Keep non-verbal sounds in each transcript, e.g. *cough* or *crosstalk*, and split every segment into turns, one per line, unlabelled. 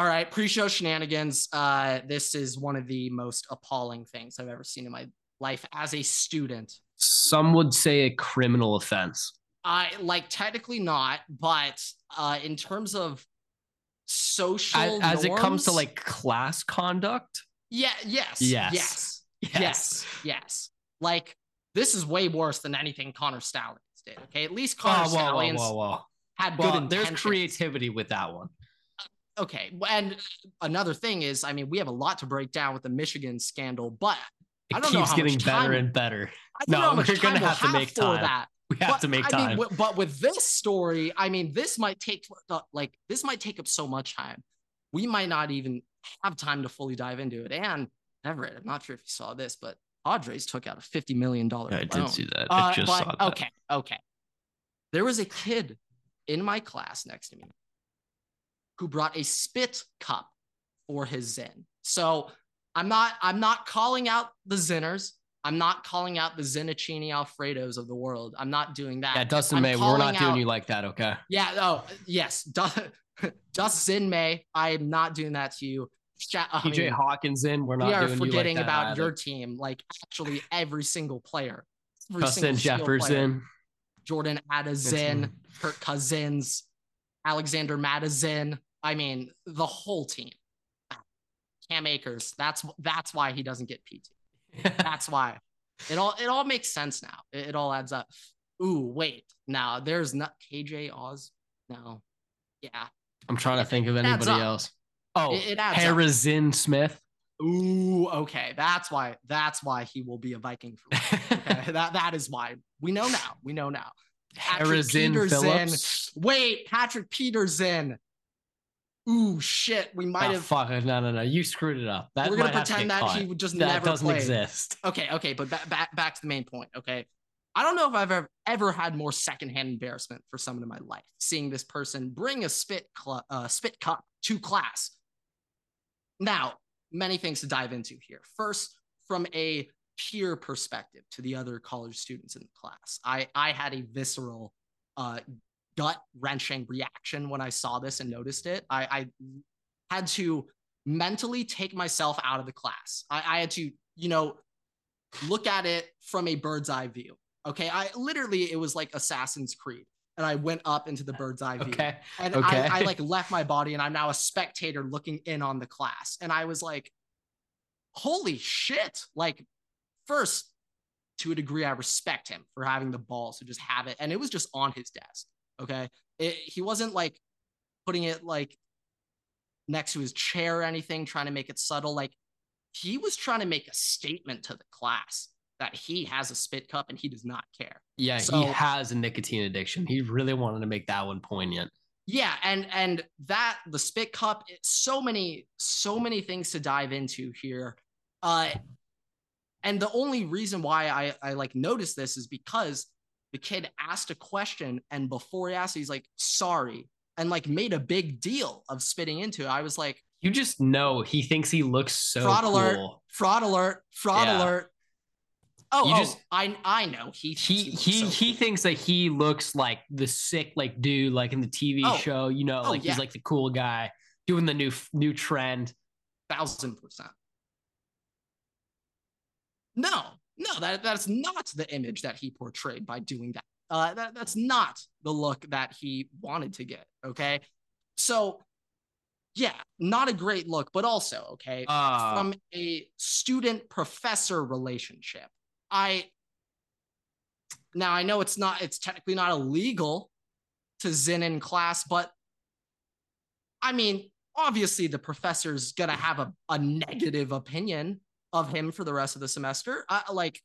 All right, pre-show shenanigans. Uh, this is one of the most appalling things I've ever seen in my life as a student.
Some would say a criminal offense.
I like technically not, but uh, in terms of social,
As, as it comes to like class conduct,
yeah, yes,
Yes.
yes, yes, yes, Like this is way worse than anything Connor Stallions did. Okay, at least Connor
Oh, whoa,
Stallions
whoa, whoa.
had
Well,
good
there's creativity with that one.
Okay, and another thing is, I mean, we have a lot to break down with the Michigan scandal, but
It
I don't know
keeps
how
getting
much
better
time-
and better.
I don't
No,
know
we're gonna have to make
for
time.
that.
We have
But,
to make
I
time.
mean, wi- but with this story, I mean, this might take uh, like this might take up so much time. We might not even have time to fully dive into it. And Everett, I'm not sure if you saw this, but Padres took out a fifty million dollar.
I did see that.
Uh,
I just
but-
saw that.
Okay, okay. There was a kid in my class next to me who brought a spit cup for his Zyn. So I'm not I'm not calling out the Zinners. I'm not calling out the Zinachini Alfredos of the world. I'm not doing that.
Yeah, Dustin
I'm
May, we're not doing you like that, okay?
Yeah. Oh, yes. *laughs* Dustin May. I am not doing that to you. I mean,
Hawkins in, we're not
we are
doing
forgetting
you like
about your team. Like actually, every single player. Every
Justin
single skill player.
Jefferson.
Jordan Addison, Kirk Cousins, Alexander Mattison. I mean, the whole team. Cam Akers. That's that's why he doesn't get PT. *laughs* That's why. It all it all makes sense now. It, it all adds up. Ooh, wait. Now there's not KJ Oz. No. Yeah.
I'm trying to think of anybody else. Oh,
It- it adds up.
Harrison Smith.
Ooh, okay. That's why that's why he will be a Viking for. *laughs* Okay. that that is why. We know now. We know now. Patrick
Harrison
Peterson.
Phillips.
Wait, Patrick Peterson. Ooh, shit. We might
Oh,
have.
fuck. No, no, no. You screwed it up. That
we're gonna pretend that
cut.
he would just
that
never
doesn't
play.
exist.
Okay, okay, but back, back back to the main point. Okay, I don't know if I've ever ever had more secondhand embarrassment for someone in my life. Seeing this person bring a spit cl- uh, spit cup to class. Now, many things to dive into here. First, from a peer perspective to the other college students in the class, I I had a visceral, uh, gut wrenching reaction when I saw this and noticed it. I, I had to mentally take myself out of the class. I, I had to, you know, look at it from a bird's eye view. Okay. I literally, it was like Assassin's Creed. And I went up into the bird's eye view.
Okay.
And
okay.
I, I *laughs* like left my body and I'm now a spectator looking in on the class. And I was like, holy shit. Like, first, to a degree, I respect him for having the balls to just have it. And it was just on his desk. Okay. It, he wasn't like putting it like next to his chair or anything, trying to make it subtle. Like, he was trying to make a statement to the class that he has a spit cup and he does not care.
yeah,
so-
he has a nicotine addiction. He really wanted to make that one poignant.
Yeah, and and that the spit cup, so many so many things to dive into here. Uh and the only reason why I I like noticed this is because the kid asked a question and before he asked he's like sorry and like made a big deal of spitting into it. I was like
You just know he thinks he looks so
fraud alert, fraud alert, fraud
Yeah.
alert. Oh,
You
oh,
just-
I I know he
He
looks
he
so
he
cool.
thinks that he looks like the sick like dude like in the TV
Oh.
show, you know,
Oh,
like
yeah.
he's like the cool guy doing the new new trend.
thousand percent. No, no, that that's not the image that he portrayed by doing that. Uh, that that's not the look that he wanted to get. Okay, so yeah, not a great look, but also okay
Uh,
from a student professor relationship. I now I know it's not it's technically not illegal to zin in class, but I mean, obviously the professor's gonna have a, a negative opinion of him for the rest of the semester. I, like,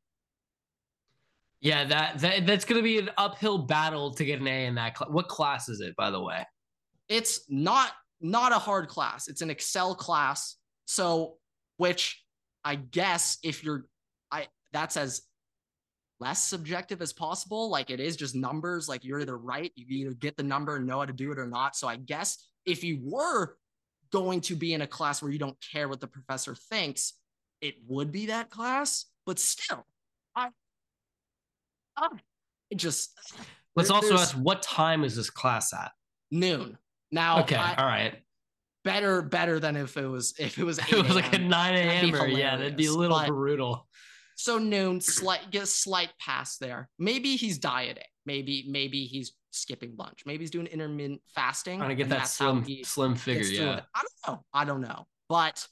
yeah, that, that that's gonna be an uphill battle to get an A in that class. What class is it, by the way?
it's not not a hard class. It's an Excel class. So, which I guess if you're, I that's as less subjective as possible. Like it is just numbers. Like you're either right, you either get the number and know how to do it or not. So I guess if you were going to be in a class where you don't care what the professor thinks, it would be that class. But still, I, I it just
Let's
there-
also ask what time is this class at?
noon. Now,
Okay,
I-
all right.
better better than if it was if it was
It was like a 9
That'd be
a.m. Yeah, that'd be a little
but-
brutal.
so noon slight get a slight pass there maybe he's dieting maybe maybe he's skipping lunch maybe he's doing intermittent fasting
Trying to get that slim slim figure. Yeah.
i don't know i don't know but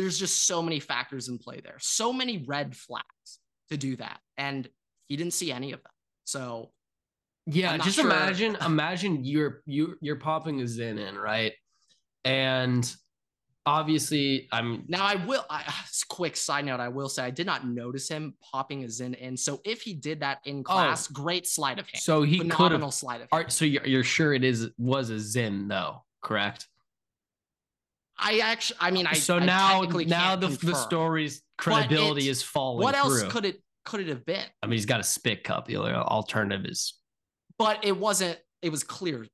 there's just so many factors in play there so many red flags to do that and he didn't see any of them so
Yeah, just
sure.
imagine *laughs* imagine you're you you're popping a Zyn in, right? And obviously, I'm
Now I will. I, *sighs* quick side note: I will say I did not notice him popping a Zyn in. So if he did that in oh. class, great sleight of hand.
so he could
Phenomenal
have.
sleight of hand.
Are, so you're, you're sure it is was a Zyn though, correct?
I actually, I mean, I
so now
technically
now the the story's credibility
it's-
is falling
What else
through.
could it could it have been?
I mean, he's got a spit cup. The alternative is
But it wasn't. It was clear.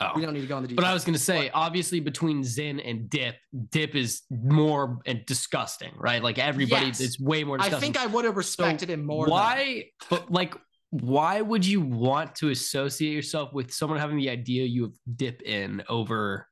oh.
We don't need to go into detail.
But I was gonna say, obviously, between Zyn and Dip, Dip is more and disgusting, right? Like everybody,
Yes.
it's way more Disgusting.
I think I would have respected him more.
Why? But like, why would you want to associate yourself with someone having the idea you have dip in over?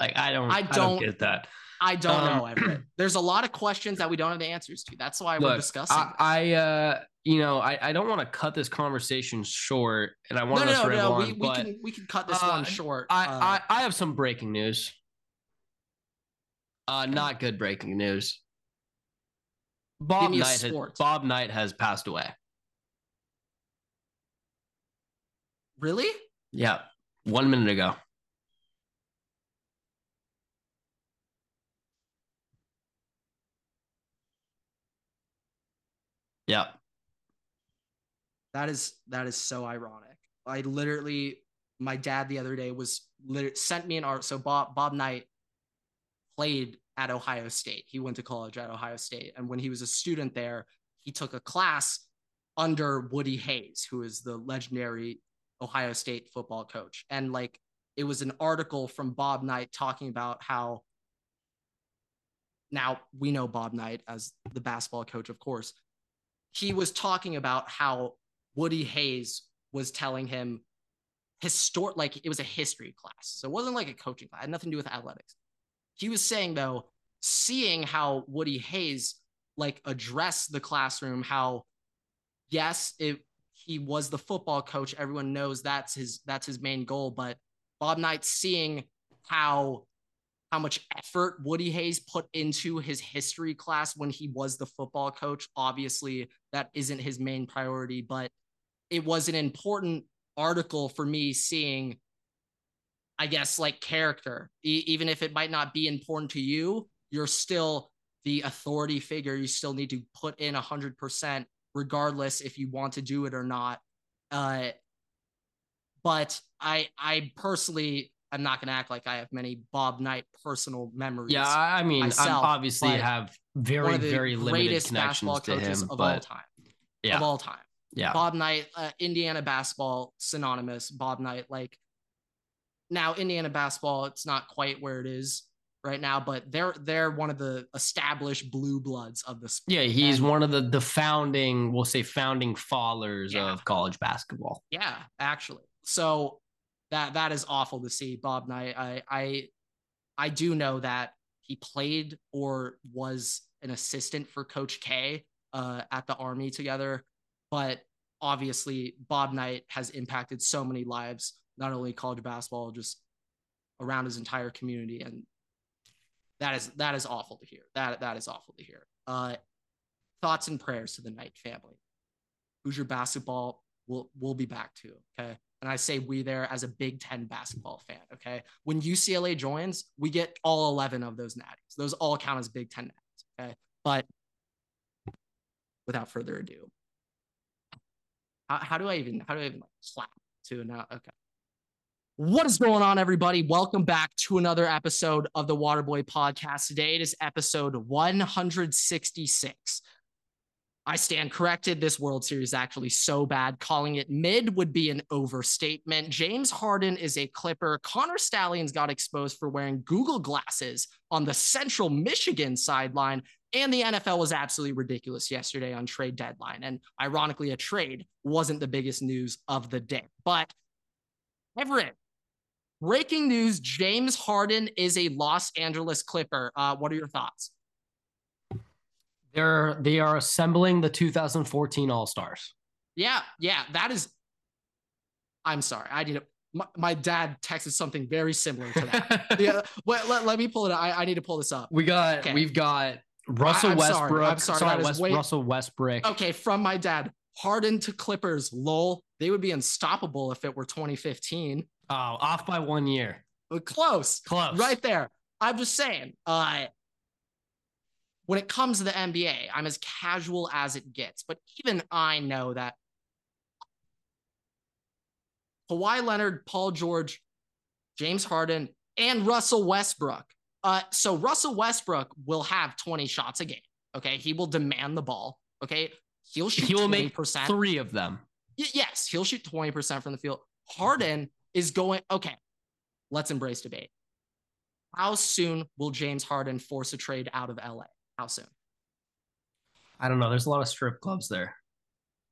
Like, I don't.
I
I don't,
don't-
get that.
I don't
Um,
know, Everett. *clears throat* There's a lot of questions that we don't have the answers to. That's why we're discussing.
I. I, uh, you know, I, I don't want to cut this conversation short, and I want
no,
us
no,
to
no.
ramble
We, we can we can cut this
uh,
one short.
I,
Uh,
I, I have some breaking news. Uh, not good breaking news. Bob Knight, has. Bob Knight has passed away.
really?
Yeah, one minute ago. Yeah.
That is that is so ironic. I literally, my dad the other day was sent me an art. So Bob Bob Knight played at Ohio State. He went to college at Ohio State, and when he was a student there, he took a class under Woody Hayes, who is the legendary Ohio State football coach. And like, it was an article from Bob Knight talking about how. Now we know Bob Knight as the basketball coach, of course. He was talking about how Woody Hayes was telling him historic like it was a history class. So it wasn't like a coaching class, it had nothing to do with athletics. He was saying though, seeing how Woody Hayes like addressed the classroom, how yes, it he was the football coach. Everyone knows that's his that's his main goal. But Bob Knight seeing how how much effort Woody Hayes put into his history class when he was the football coach. Obviously, that isn't his main priority, but it was an important article for me seeing, I guess, like character. E- even if it might not be important to you, you're still the authority figure. You still need to put in 100%, regardless if you want to do it or not. Uh, but I, I personally, I'm not going to act like I have many Bob Knight personal memories.
Yeah, I mean, I obviously
but
have very, very limited connections to
coaches
him,
of all time.
yeah,
Of all time.
yeah,
Bob Knight, uh, Indiana basketball synonymous. Bob Knight, like now Indiana basketball, it's not quite where it is right now, but they're they're one of the established blue bloods of the sport.
yeah. He's
And-
one of the the founding, we'll say, founding fathers
Yeah.
of college basketball.
Yeah, actually. So that that is awful to see Bob Knight. I I I do know that he played or was an assistant for Coach K uh, at the Army together, but obviously Bob Knight has impacted so many lives, not only college basketball, just around his entire community, and that is that is awful to hear. That that is awful to hear. Uh, thoughts and prayers to the Knight family. Hoosier basketball will will be back to. Okay. And I say we there as a Big Ten basketball fan. Okay. When UCLA joins, we get all 11 of those natties. Those all count as Big Ten natties. Okay. But without further ado, how, how do I even, how do I even like clap to now? Uh, okay. What is going on, everybody? Welcome back to another episode of the Waterboy podcast. Today it is episode 166. I stand corrected. This World Series is actually so bad. Calling it mid would be an overstatement. James Harden is a Clipper. Connor Stallions got exposed for wearing Google glasses on the Central Michigan sideline. And the NFL was absolutely ridiculous yesterday on trade deadline. And ironically, a trade wasn't the biggest news of the day. But Everett, breaking news: James Harden is a Los Angeles Clipper. Uh, what are your thoughts?
They're they are assembling the 2014 All Stars.
Yeah, yeah, that is. I'm sorry, I need to. My, my dad texted something very similar to that. *laughs* yeah, wait, let, let me pull it. Up. I, I need to pull this up.
We got
Okay.
we've got Russell
I- I'm sorry.
Westbrook.
I'm sorry, is
West-
way-
Russell Westbrook.
Okay, from my dad, Harden to Clippers. Lol, they would be unstoppable if it were 2015.
Oh, off by one year.
But close,
Close.
right there. I'm just saying. Uh, when it comes to the NBA, I'm as casual as it gets. But even I know that Kawhi Leonard, Paul George, James Harden, and Russell Westbrook. Uh, so Russell Westbrook will have 20 shots a game. Okay, he will demand the ball. Okay, he'll shoot.
He will make
20%.
three of them.
Y- yes, he'll shoot 20% from the field. Harden is going, okay, let's embrace debate. How soon will James Harden force a trade out of LA? How soon?
I don't know. There's a lot of strip clubs there.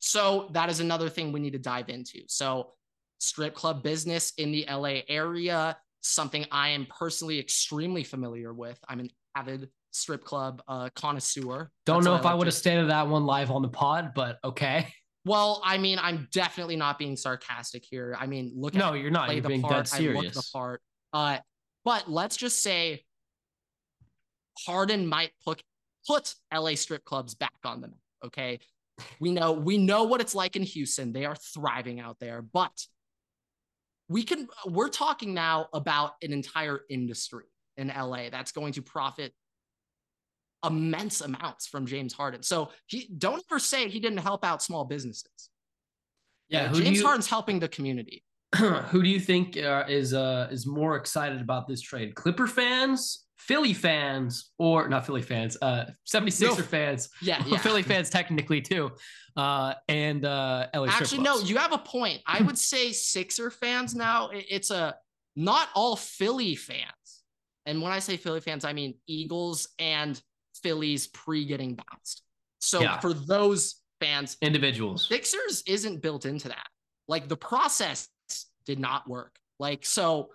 So that is another thing we need to dive into. So, strip club business in the LA area, something I am personally extremely familiar with. I'm an avid strip club uh, connoisseur.
Don't
That's
know if I
like
would have stated that one live on the pod, but okay.
Well, I mean, I'm definitely not being sarcastic here. I mean, look at
No, you're not. You're being
part.
dead
I look the
serious.
part. Uh, but let's just say Harden might put put LA strip clubs back on the map. Okay, we know we know what it's like in Houston. They are thriving out there, but we can. We're talking now about an entire industry in LA that's going to profit immense amounts from James Harden. So he don't ever say he didn't help out small businesses.
Yeah,
James
you
Harden's helping the community. *clears throat*
who do you think uh, is uh is more excited about this trade? Clipper fans, Philly fans, or not Philly fans, uh 76er
No.
fans,
Yeah, *laughs* yeah.
Philly fans technically too. Uh and uh LA
Actually, no, you have a point. I would say Sixer fans now, it's a not all Philly fans. And when I say Philly fans, I mean Eagles and Phillies pre getting bounced. So
Yeah.
for those fans,
individuals.
Sixers isn't built into that. Like the process did not work. Like, so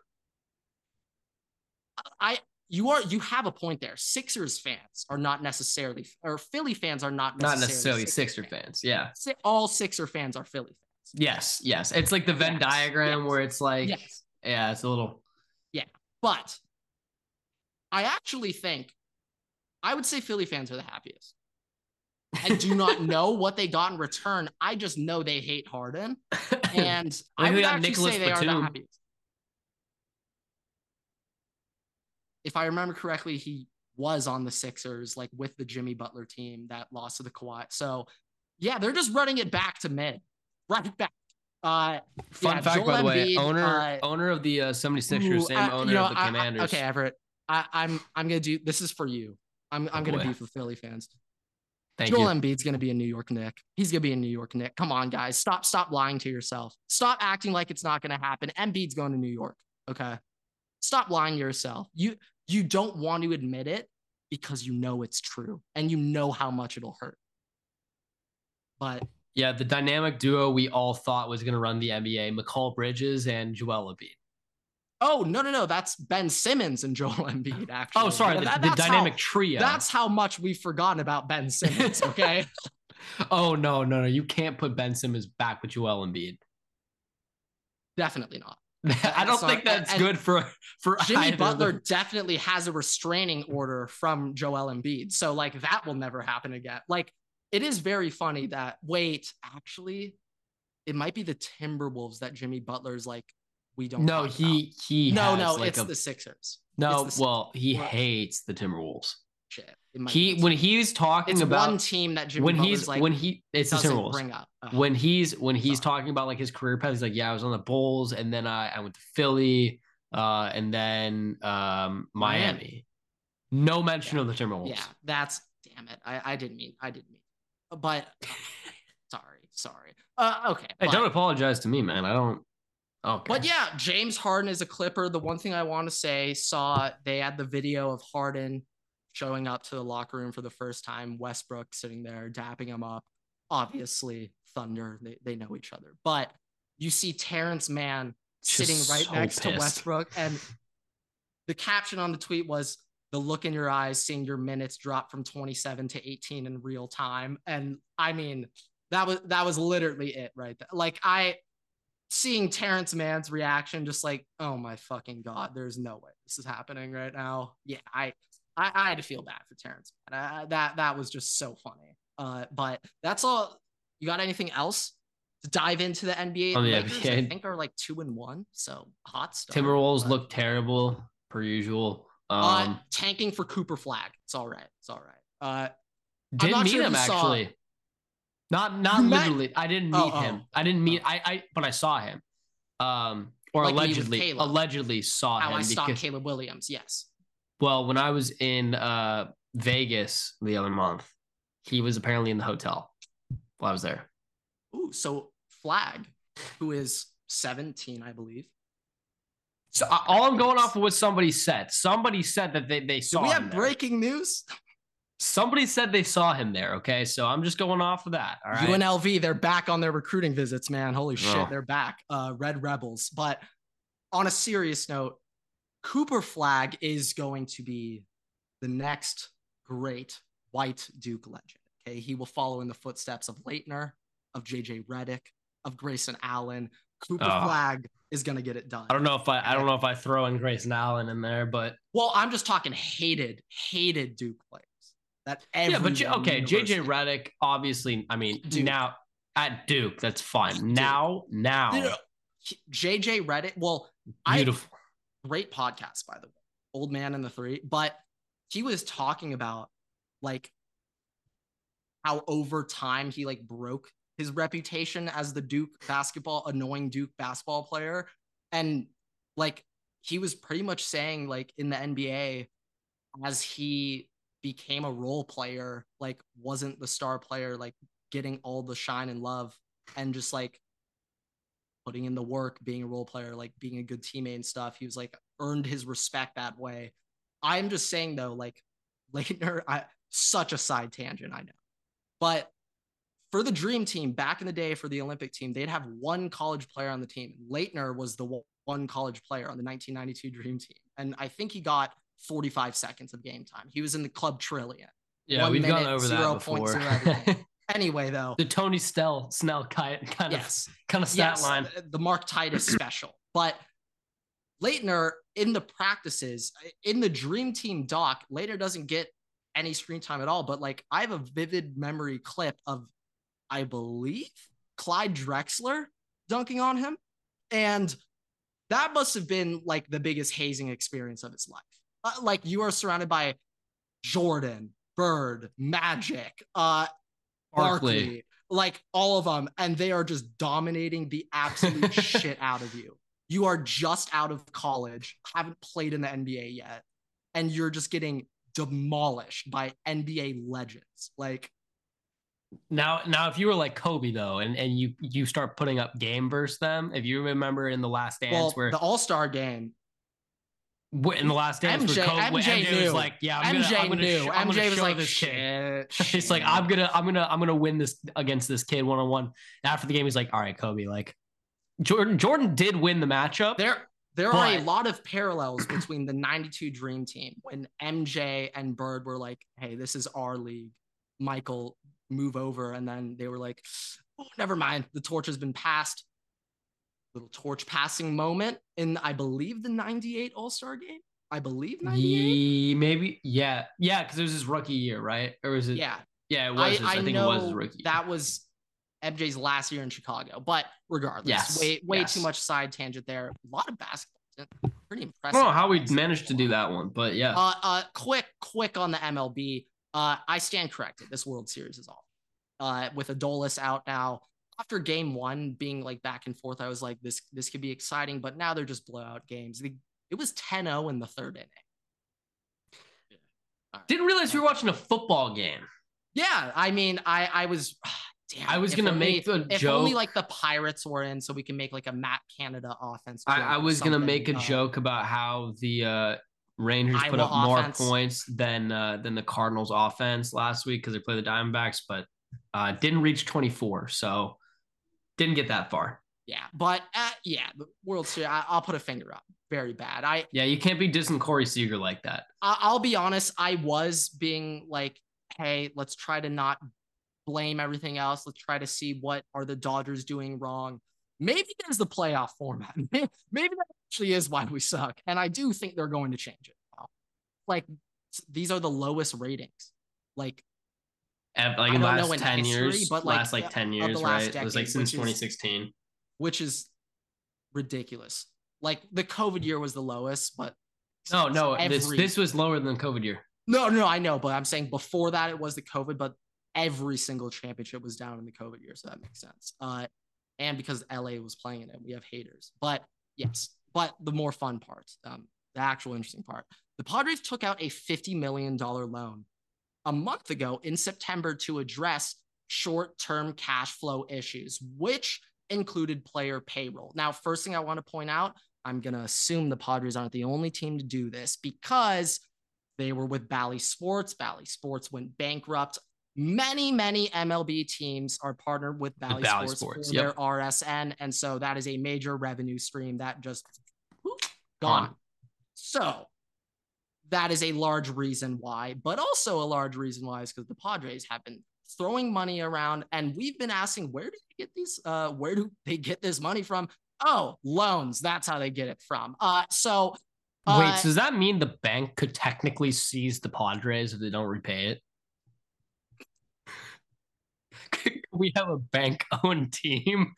I you are you have a point there. Sixers fans are not necessarily or Philly fans are not
Not
necessarily,
necessarily Sixer fans. Yeah.
All Sixer fans are Philly fans.
Yes, yes. It's like the Venn
Yes,
diagram
yes,
where it's like
yes.
yeah, it's a little Yeah.
But I actually think I would say Philly fans are the happiest. I do not *laughs* know what they got in return. I just know they hate Harden. *laughs* And I would actually
Nicholas
say they are the happiest. If I remember correctly, he was on the Sixers, like with the Jimmy Butler team that lost to the Kawhi. So yeah, they're just running it back to mid. Right back. Uh
Fun
Yeah,
fact,
Joel
by the way,
Embiid,
owner
uh,
owner of the uh, 76ers, same
I-
owner
you know,
of the
I- I-
Commanders.
okay, Everett. I, I'm I'm gonna do this is for you. I'm I'm
Oh,
gonna be for Philly fans.
Thank you.
Joel
you.
Embiid's gonna be a New York Knick. He's gonna be a New York Knick. Come on, guys. Stop stop lying to yourself. Stop acting like it's not gonna happen. Embiid's going to New York. Okay. Stop lying to yourself. You you don't want to admit it because you know it's true and you know how much it'll hurt. But
Yeah, the dynamic duo we all thought was going to run the NBA, Mikal Bridges and Joel Embiid.
oh no no no, that's Ben Simmons and Joel Embiid. Actually.
Oh, sorry, the,
That-
the
that's how-
dynamic trio.
That's how much we've forgotten about Ben Simmons. *laughs* Okay.
oh no, no, no! You can't put Ben Simmons back with Joel Embiid.
Definitely not.
I don't think that's
and
good for for
Jimmy Butler
them.
definitely has a restraining order from Joel Embiid. So like that will never happen again. Like it is very funny that wait, actually, it might be the Timberwolves that Jimmy Butler's like we don't.
No, he he
about.
has
no no
like
it's
a,
the Sixers.
no.
it's the
well, he hates the Timberwolves.
Shit.
He when he's talking
it's
about
one team that Jimmy
when
Butler's
he's
like
when he it's the Timberwolves.
bring up. Ugh.
when he's when he's
Sorry.
talking about like his career path, he's like, yeah, I was on the Bulls, and then I, I went to Philly, uh, and then um, Miami.
Miami.
No mention of the Timberwolves.
Yeah, that's damn it. I, I didn't mean I didn't mean. But *laughs* uh, sorry, sorry. Uh, okay.
Hey,
but-
don't apologize to me, man. I don't. Okay.
But yeah, James Harden is a Clipper. The one thing I want to say, saw they had the video of Harden showing up to the locker room for the first time. Westbrook sitting there dapping him up. Obviously, Thunder, they, they know each other. But you see Terance Mann sitting right
so
next to. Westbrook. And the caption on the tweet was the look in your eyes, seeing your minutes drop from 27 to 18 in real time. And I mean, that was that was literally it right there. Like I seeing Terance Mann's reaction, just like, oh my fucking god, there's no way this is happening right now. Yeah, I I, I had to feel bad for Terance. Uh, that that was just so funny. Uh, but that's all. You got anything else to dive into the NBA?
Oh, yeah,
Lakers,
yeah.
I think are like two and one, so hot stuff.
Timberwolves
but,
look terrible per usual.
uh,
Um,
tanking for Cooper Flagg. It's all right. It's all right. Uh,
didn't
not
meet
sure
him
you saw-
actually. Not not
met-
literally. I didn't meet
Oh, oh.
him. I didn't meet. I I but I saw him. Um, or
Like
allegedly allegedly saw
how
him
I
because
Caleb Williams. Yes.
Well when I was in uh Vegas the other month, he was apparently in the hotel while I was there.
Ooh, so Flagg, who is 17, I believe.
So I- all I'm going off of what somebody said. Somebody said that they they
Do
saw
we
him
have breaking news?
Somebody said they saw him there. Okay, so I'm just going off of that. All right.
UNLV, they're back on their recruiting visits, man. Holy shit,
Oh.
they're back. Uh, Red Rebels. But on a serious note, Cooper Flagg is going to be the next great white Duke legend. Okay, he will follow in the footsteps of Laettner, of JJ Redick, of Grayson Allen. Cooper
Oh.
Flagg is going to get it done.
I don't know if I I don't know if I throw in Grayson Allen in there, but
Well, I'm just talking hated, hated Duke players. That
yeah, but J- okay, JJ Redick, obviously, I mean,
Duke.
now at Duke, that's fine.
Duke.
Now, now,
No, no, no. JJ Redick. Well, I
beautiful.
Great podcast by the way old man and the three but he was talking about like how over time he like broke his reputation as the duke basketball annoying duke basketball player. And like he was pretty much saying like in the nba as he became a role player like wasn't the star player like getting all the shine and love and just like putting in the work, being a role player, like being a good teammate and stuff. He was like earned his respect that way. I'm just saying though, like *laughs* Laettner, I such a side tangent, I know. But for the dream team back in the day for the Olympic team, they'd have one college player on the team. Laettner was the one- college player on the 1992 dream team. And I think he got 45 seconds of game time. He was in the club trillion.
Yeah,
one
we've gone over
zero
that before. *laughs*
Anyway, though,
the Tony Stell Snell kind kind of
yes.
kind of stat
yes,
line.
the Mark Titus *clears throat* special. But Laettner in the practices, in the Dream Team doc, Laettner doesn't get any screen time at all. But like, I have a vivid memory clip of, I believe, Clyde Drexler dunking on him. And that must have been like the biggest hazing experience of his life. Uh, like, you are surrounded by Jordan, Bird, Magic, uh,
Barkley.
Barkley, like all of them, and they are just dominating the absolute *laughs* shit out of you. You are just out of college, haven't played in the NBA yet, and you're just getting demolished by NBA legends. Like,
Now, now, if you were like Kobe though, and, and you you start putting up game versus them, if you remember in the Last Dance
well,
where
the All Star game,
in the Last Dance
MJ
Kobe,
MJ
MJ was like, "Yeah, I'm gonna, I'm gonna,
knew.
sh- I'm gonna
was
show
like,
this kid."
shit. *laughs*
He's like, "I'm gonna, I'm gonna, I'm gonna win this against this kid one on one." After the game, he's like, "All right, Kobe, like Jordan, Jordan did win the matchup.
There, there are a lot of parallels between the 92 Dream Team when MJ and Bird were like, hey, this is our league. Michael, move over. And then they were like, oh, never mind. The torch has been passed. Little torch passing moment in, I believe, the 98 All Star game. I believe 98.
Ye- maybe, yeah, yeah, because it was his rookie year, right? Or was it?
Yeah.
yeah, it was.
I,
his, I,
I
think it was his rookie.
that was MJ's last year in Chicago, but regardless,
Yes,
way way
yes.
too much side tangent there. A lot of basketball, pretty
I
impressive.
don't know how we managed to do that one, but yeah.
Uh, uh, quick, quick on the MLB. Uh, I stand corrected. This World Series is off. Uh, with Adolis out now. After Game One being like back and forth, I was like, this this could be exciting. But now they're just blowout games. The- It was 10-0 in the third inning. All right.
Didn't realize we were watching a football game.
Yeah, I mean, I I was. *sighs* Damn,
I was gonna
only-
make the
if
joke.
only like the Pirates were in, so we can make like a Matt Canada offense.
I, I was gonna make a
something. Uh,
joke about how the uh, Rangers put
Iowa
up more points than uh, than the Cardinals offense last week because they played the Diamondbacks, but uh, didn't reach 24, so didn't get that far.
yeah, but uh, yeah, the World Series. I, will put a finger up. Very bad. I
yeah, you can't be dissing Corey Seager like that.
I, I'll be honest. I was being like, hey, let's try to not blame everything else. Let's try to see what are the Dodgers doing wrong. Maybe there's the playoff format. *laughs* Maybe that actually is why we suck. And I do think they're going to change it. Like these are the lowest ratings. Like
like in last 10 history, years, but like, last like 10 years, right? Decade, it was like since 2016.
Is, which is ridiculous. Like the COVID year was the lowest, but
no, no, every, this this was lower than COVID year.
No, no, I know, but I'm saying before that it was the COVID, but every single championship was down in the COVID year, so that makes sense. Uh, and because LA was playing in it, we have haters. But yes, but the more fun part, um, the actual interesting part, the Padres took out a $50 million loan a month ago in September to address short term cash flow issues, which included player payroll. Now, first thing I want to point out, I'm going to assume the Padres aren't the only team to do this because they were with Bally Sports. Bally Sports went bankrupt. Many, many MLB teams are partnered with Bally, Bally Sports, Sports, for yep. their RSN. And so that is a major revenue stream that just whoop, gone. So that is a large reason why, but also a large reason why is because the Padres have been throwing money around, and we've been asking where do they get these? Uh, where do they get this money from? Oh, loans. That's how they get it from. Uh, so
uh, wait, so does that mean the bank could technically seize the Padres if they don't repay it? *laughs* we have a bank-owned team.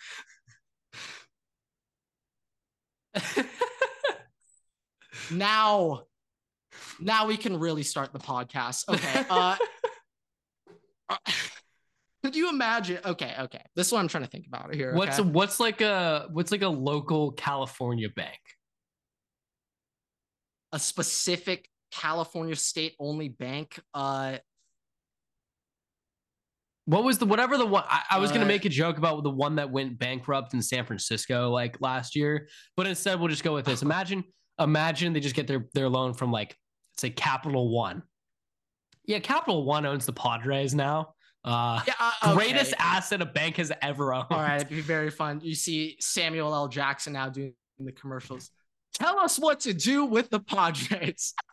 *laughs* *laughs*
now now we can really start the podcast. Okay. *laughs* Uh, uh, *laughs* could you imagine? Okay, okay. This is what I'm trying to think about here.
What's a, what's like a what's like a local California bank?
A specific California state only bank. Uh
what was the whatever the one I, I was uh, gonna make a joke about the one that went bankrupt in San Francisco like last year, but instead we'll just go with this. *laughs* Imagine, imagine they just get their their loan from like say Capital One. Yeah, Capital One owns the Padres now. Uh, yeah, uh, okay. greatest asset a bank has ever owned.
All right, it'd be very fun. You see Samuel L. Jackson now doing the commercials. Tell us what to do with the Padres. *laughs*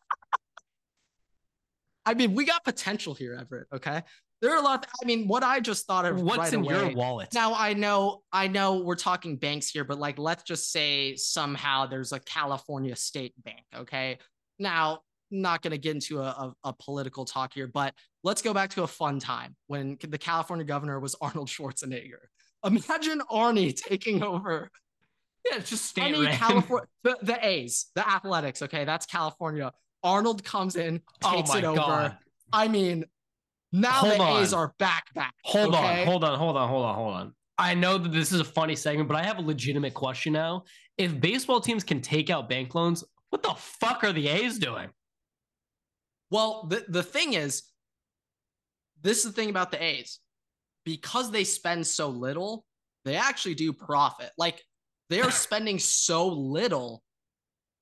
I mean, we got potential here, Everett. Okay, there are a lot. Of, I mean, what I just thought of.
What's
right
in
away,
your wallet?
Now I know, I know, we're talking banks here, but like, let's just say somehow there's a California state bank. Okay, now not going to get into a, a, a, political talk here, but let's go back to a fun time when the California governor was *laughs* Arnold Schwarzenegger. Imagine Arnie taking over.
Yeah, it's just state any
California, the, the A's, the Athletics. Okay, that's California. Arnold comes in, oh takes oh it over. God. I mean, now hold the on. A's are back, back.
Hold okay? on, hold on, hold on, hold on, hold on. I know that this is a funny segment, but I have a legitimate question now. If baseball teams can take out bank loans, what the fuck are the A's doing?
Well, the, the thing is, this is the thing about the A's. Because they spend so little, they actually do profit. Like they're *laughs* spending so little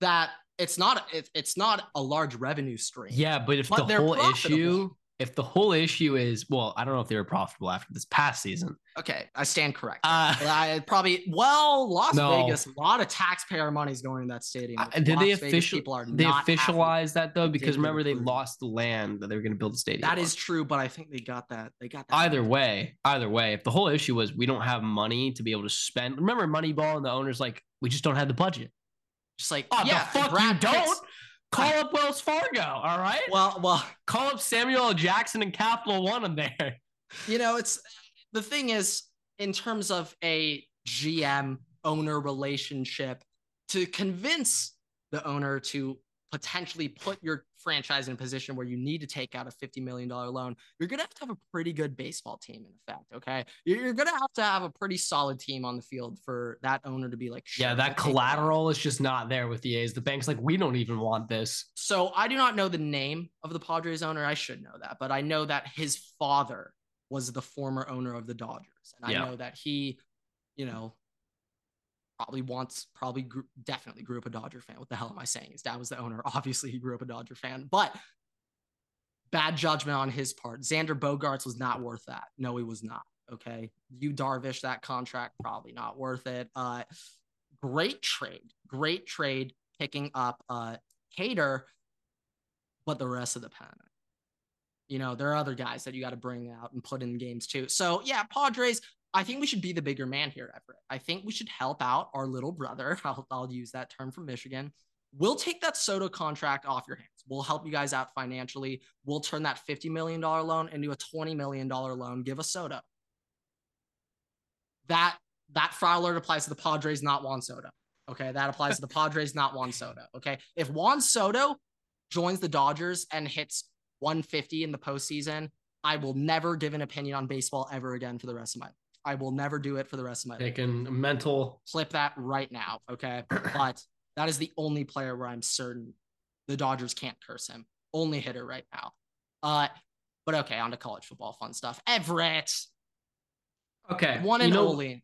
that it's not it, it's not a large revenue stream.
Yeah, but if but the whole profitable. issue if the whole issue is well, I don't know if they were profitable after this past season.
Okay, I stand correct. Uh, *laughs* I probably well, Las no. Vegas, a lot of taxpayer money is going to that stadium. Uh,
did Las they official? They officialize that though, because remember they lost the land that they were going to build the stadium.
That on. is true, but I think they got that. They got that.
Either money. way, either way, if the whole issue was we don't have money to be able to spend, remember Moneyball and the owners like we just don't have the budget.
Just like
oh,
yeah,
the fuck you don't. Call *laughs* up Wells Fargo, all right?
Well, well,
call up Samuel Jackson and Capital One in there.
You know, it's the thing is, in terms of a GM owner relationship, to convince the owner to potentially put your franchise in a position where you need to take out a $50 million loan, you're going to have to have a pretty good baseball team, in effect. Okay. You're going to have to have a pretty solid team on the field for that owner to be like,
yeah, that collateral is just not there with the A's. The bank's like, we don't even want this.
So I do not know the name of the Padres owner. I should know that, but I know that his father was the former owner of the Dodgers. And I know that he, you know, probably wants, probably grew, definitely grew up a Dodger fan. What the hell am I saying? His dad was the owner. *laughs* Obviously, he grew up a Dodger fan, but bad judgment on his part. Xander Bogaerts was not worth that. No, he was not. Okay. You Darvish, that contract, probably not worth it. Uh, great trade. Great trade picking up uh Hader, but the rest of the pen. You know, there are other guys that you got to bring out and put in games too. So yeah, Padres, I think we should be the bigger man here, Everett. I think we should help out our little brother. *laughs* I'll, I'll use that term from Michigan. We'll take that Soto contract off your hands. We'll help you guys out financially. We'll turn that $50 million loan into a $20 million loan. Give us Soto. That that Fowler applies to the Padres, not Juan Soto. Okay, that applies to the Padres, not Juan Soto. Okay, if Juan Soto joins the Dodgers and hits 150 in the postseason, I will never give an opinion on baseball ever again for the rest of my life. I will never do it for the rest of my
Taking life. mental.
Clip that right now. Okay. *clears throat* but that is the only player where I'm certain the Dodgers can't curse him. Only hitter right now. Uh, but okay, on to college football fun stuff. Everett.
Okay.
One and know, only.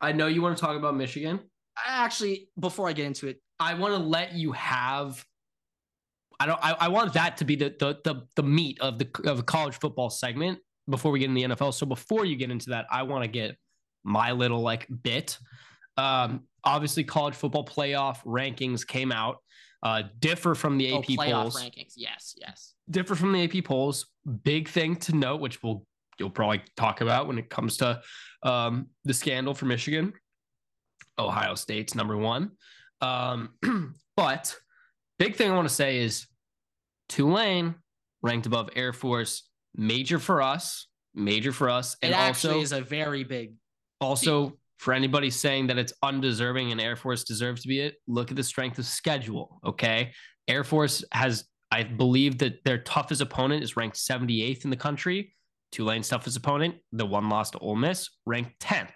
I know you want to talk about Michigan.
Actually, before I get into it,
I want to let you have I don't. I, I want that to be the, the the the meat of the of a college football segment before we get in the NFL. So before you get into that, I want to get my little like bit. Um, obviously, college football playoff rankings came out. Uh, differ from the AP oh, polls.
rankings. Yes, yes.
Differ from the AP polls. Big thing to note, which we'll you'll probably talk about when it comes to um, the scandal for Michigan. Ohio State's number one. Um, *clears throat* but big thing I want to say is Tulane ranked above Air Force, major for us, major for us,
and it also is a very big.
Also, deal. for anybody saying that it's undeserving and Air Force deserves to be it, look at the strength of schedule. Okay, Air Force has, I believe that their toughest opponent is ranked 78th in the country. Tulane's toughest opponent, the one lost to Ole Miss, ranked 10th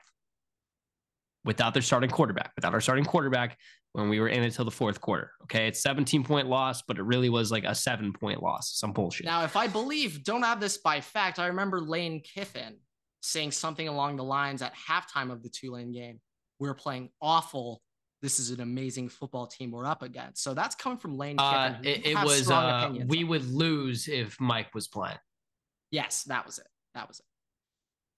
without their starting quarterback. Without our starting quarterback, when we were in until the fourth quarter. Okay. It's 17 point loss, but it really was like a seven point loss. Some bullshit.
Now, if I believe, don't have this by fact, I remember Lane Kiffin saying something along the lines at halftime of the Tulane game. We're playing awful. This is an amazing football team we're up against. So that's coming from Lane
uh, Kiffin. it, it was, uh, we would lose if Mike was playing.
Yes, that was it. That was it.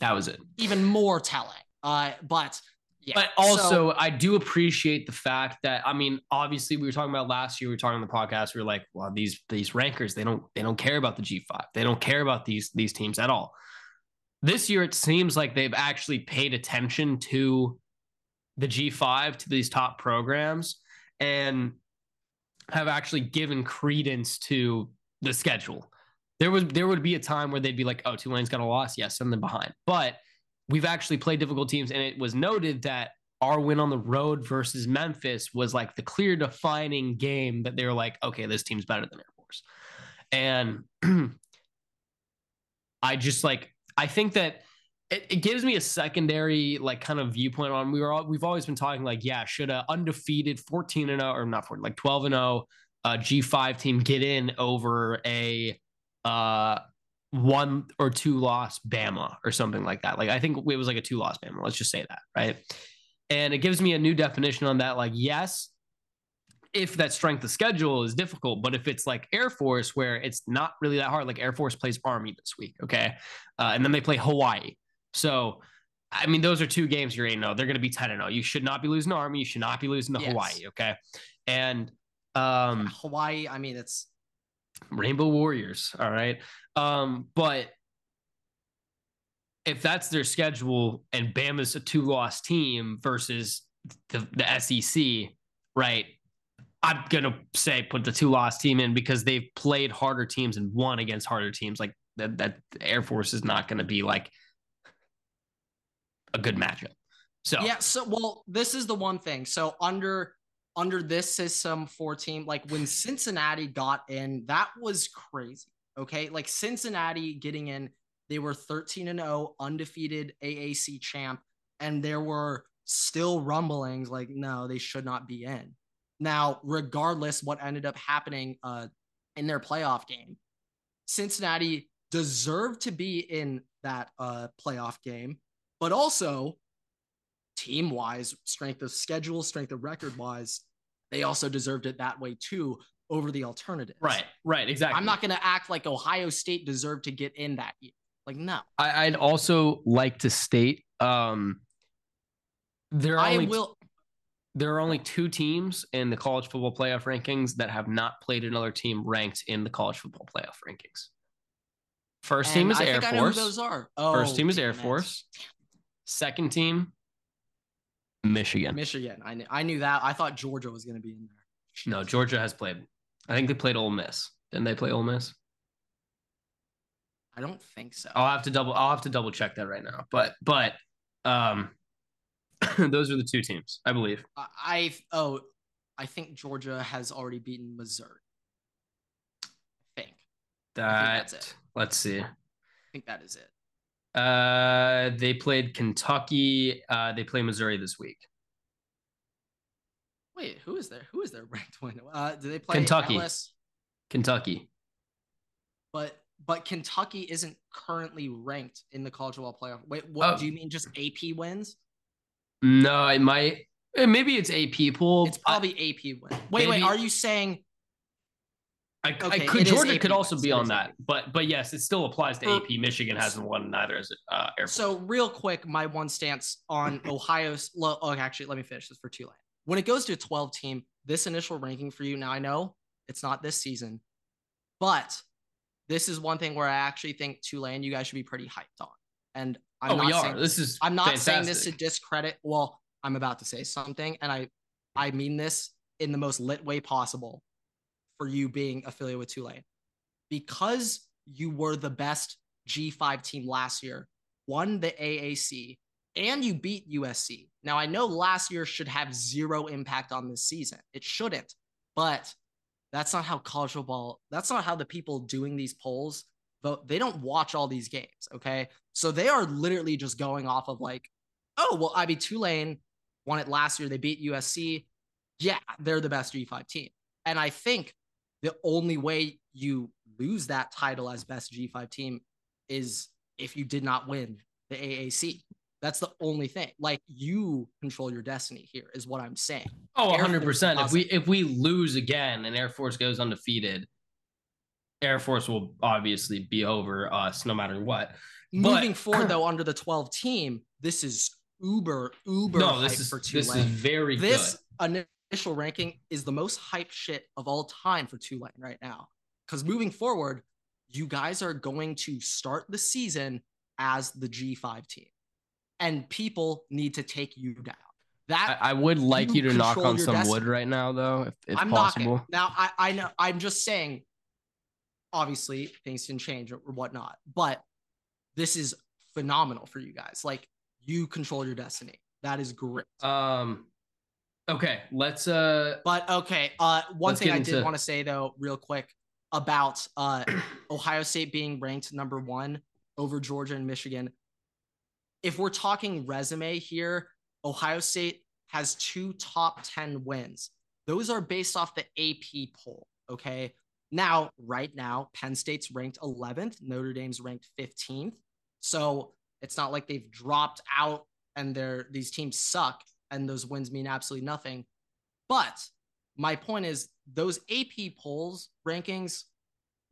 That was it.
Even more telling. Uh, but
yeah. But also, so, I do appreciate the fact that I mean, obviously, we were talking about last year. We were talking on the podcast. We were like, well, these these rankers, they don't they don't care about the G five. They don't care about these these teams at all. This year, it seems like they've actually paid attention to the G five to these top programs and have actually given credence to the schedule. There was there would be a time where they'd be like, oh, Tulane's got a loss, yes, send them behind, but we've actually played difficult teams, and it was noted that our win on the road versus Memphis was like the clear defining game that they were like, okay, this team's better than Air Force. And *clears throat* I just like, I think that it, it, gives me a secondary like kind of viewpoint on we were all, we've always been talking like, yeah, should a undefeated 14 and 0 or not 14, like 12 and 0 uh, G5 team get in over a uh one or two loss Bama or something like that. Like I think it was like a two loss Bama. Let's just say that, right? And it gives me a new definition on that. Like, yes, if that strength of schedule is difficult, but if it's like Air Force where it's not really that hard, like Air Force plays Army this week, okay, uh, and then they play Hawaii. So, I mean, those are two games you're in. No, they're going to be ten and zero. You should not be losing Army. You should not be losing to yes. Hawaii, okay? And um,
Hawaii, I mean, it's
Rainbow Warriors. All right. Um, but if that's their schedule and Bama's a two loss team versus the, the SEC, right? I'm gonna say put the two loss team in because they've played harder teams and won against harder teams. Like that, that Air Force is not gonna be like a good matchup. So
yeah, so well, this is the one thing. So under under this system for team, like when Cincinnati got in, that was crazy. Okay. Like Cincinnati getting in, they were 13 and 0, undefeated AAC champ. And there were still rumblings like, no, they should not be in. Now, regardless what ended up happening uh, in their playoff game, Cincinnati deserved to be in that uh, playoff game, but also team wise, strength of schedule, strength of record wise, they also deserved it that way too over the alternative.
Right, right, exactly.
I'm not going to act like Ohio State deserved to get in that year. Like no.
I, I'd also like to state um, there are
I
only
will
there are only two teams in the college football playoff rankings that have not played another team ranked in the college football playoff rankings. First team
and
is
I
Air
think I know who
Force.
those are. Oh,
First team is Air
it.
Force. Second team, Michigan.
Michigan. I knew I knew that. I thought Georgia was gonna be in there.
No, Georgia has played. I think they played Ole Miss. Didn't they play Ole Miss?
I don't think so.
I'll have to double. I'll have to double check that right now. But but um, *laughs* those are the two teams, I believe.
I, I oh, I think Georgia has already beaten Missouri. I think.
That
that's it.
let's see.
I think that is it.
Uh, they played Kentucky. Uh, they play Missouri this week.
Wait, who is there? Who is their ranked one? Uh, do they play
Kentucky.
LS?
Kentucky.
But but Kentucky isn't currently ranked in the college football playoff. Wait, what
Oh.
do you mean? Just AP wins?
No, it might. eh, Maybe it's AP pool.
It's probably AP win. Wait, wait. Are you saying
I, I could Georgia could also
wins.
be on that, but but yes, it still applies to AP. Michigan hasn't won neither as uh, Air Force.
so? Real quick, my one stance on *clears throat* Ohio's. Well, oh, actually, let me finish this for Tulane. When it goes to a 12 team, this initial ranking for you. Now I know it's not this season, but this is one thing where I actually think Tulane, you guys should be pretty hyped on. And I'm
oh,
not
we
saying
are. This is.
I'm not saying this to discredit. Well, I'm about to say something, and I I mean this in the most lit way possible for you being affiliated with Tulane. Because you were the best G5 team last year, won the AAC, and you beat USC. Now I know last year should have zero impact on this season. It shouldn't, but that's not how college football, that's not how the people doing these polls vote. They don't watch all these games. Okay. So they are literally just going off of like, oh, well, I mean, Tulane won it last year. They beat USC. Yeah, they're the best G5 team. And I think the only way you lose that title as best G5 team is if you did not win the AAC. That's the only thing. Like you control your destiny here, is what I'm saying.
Oh, 100 percent. If we if we lose again and Air Force goes undefeated, Air Force will obviously be over us no matter what. But-
Moving *clears throat* forward, though, under the 12 team, this is uber, uber
no,
hype
this is
for
this is very
this
good.
initial ranking is the most hype shit of all time for Tulane right now. Because moving forward, you guys are going to start the season as the G5 team, and people need to take you down. That
I, I would like you,
you
to knock on some
destiny.
wood right now, though, if, if
I'm
possible.
knocking. Now, I, I know I'm just saying, obviously things can change or whatnot, but this is phenomenal for you guys. Like you control your destiny. That is great.
Um, okay, let's uh,
But okay, uh, one thing I did
into-
want to say though, real quick, about uh, *clears throat* Ohio State being ranked number one over Georgia and Michigan. If we're talking resume here, Ohio State has two top 10 wins. Those are based off the AP poll. Okay. Now, right now, Penn State's ranked 11th, Notre Dame's ranked 15th. So it's not like they've dropped out and they're these teams suck and those wins mean absolutely nothing. But my point is those AP polls rankings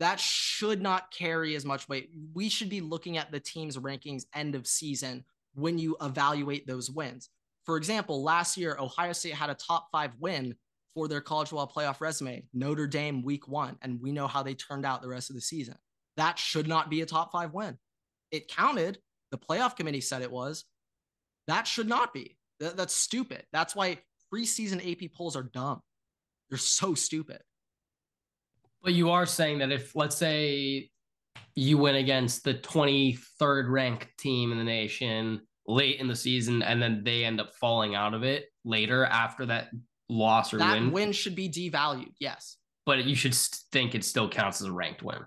that should not carry as much weight. We should be looking at the team's rankings end of season when you evaluate those wins. For example, last year Ohio State had a top 5 win for their college football playoff resume, Notre Dame week 1, and we know how they turned out the rest of the season. That should not be a top 5 win. It counted. The playoff committee said it was. That should not be. That- that's stupid. That's why preseason AP polls are dumb. They're so stupid.
But you are saying that if, let's say, you win against the 23rd ranked team in the nation late in the season, and then they end up falling out of it later after that loss or
that
win,
win. should be devalued. Yes.
but you should think it still counts as a ranked win.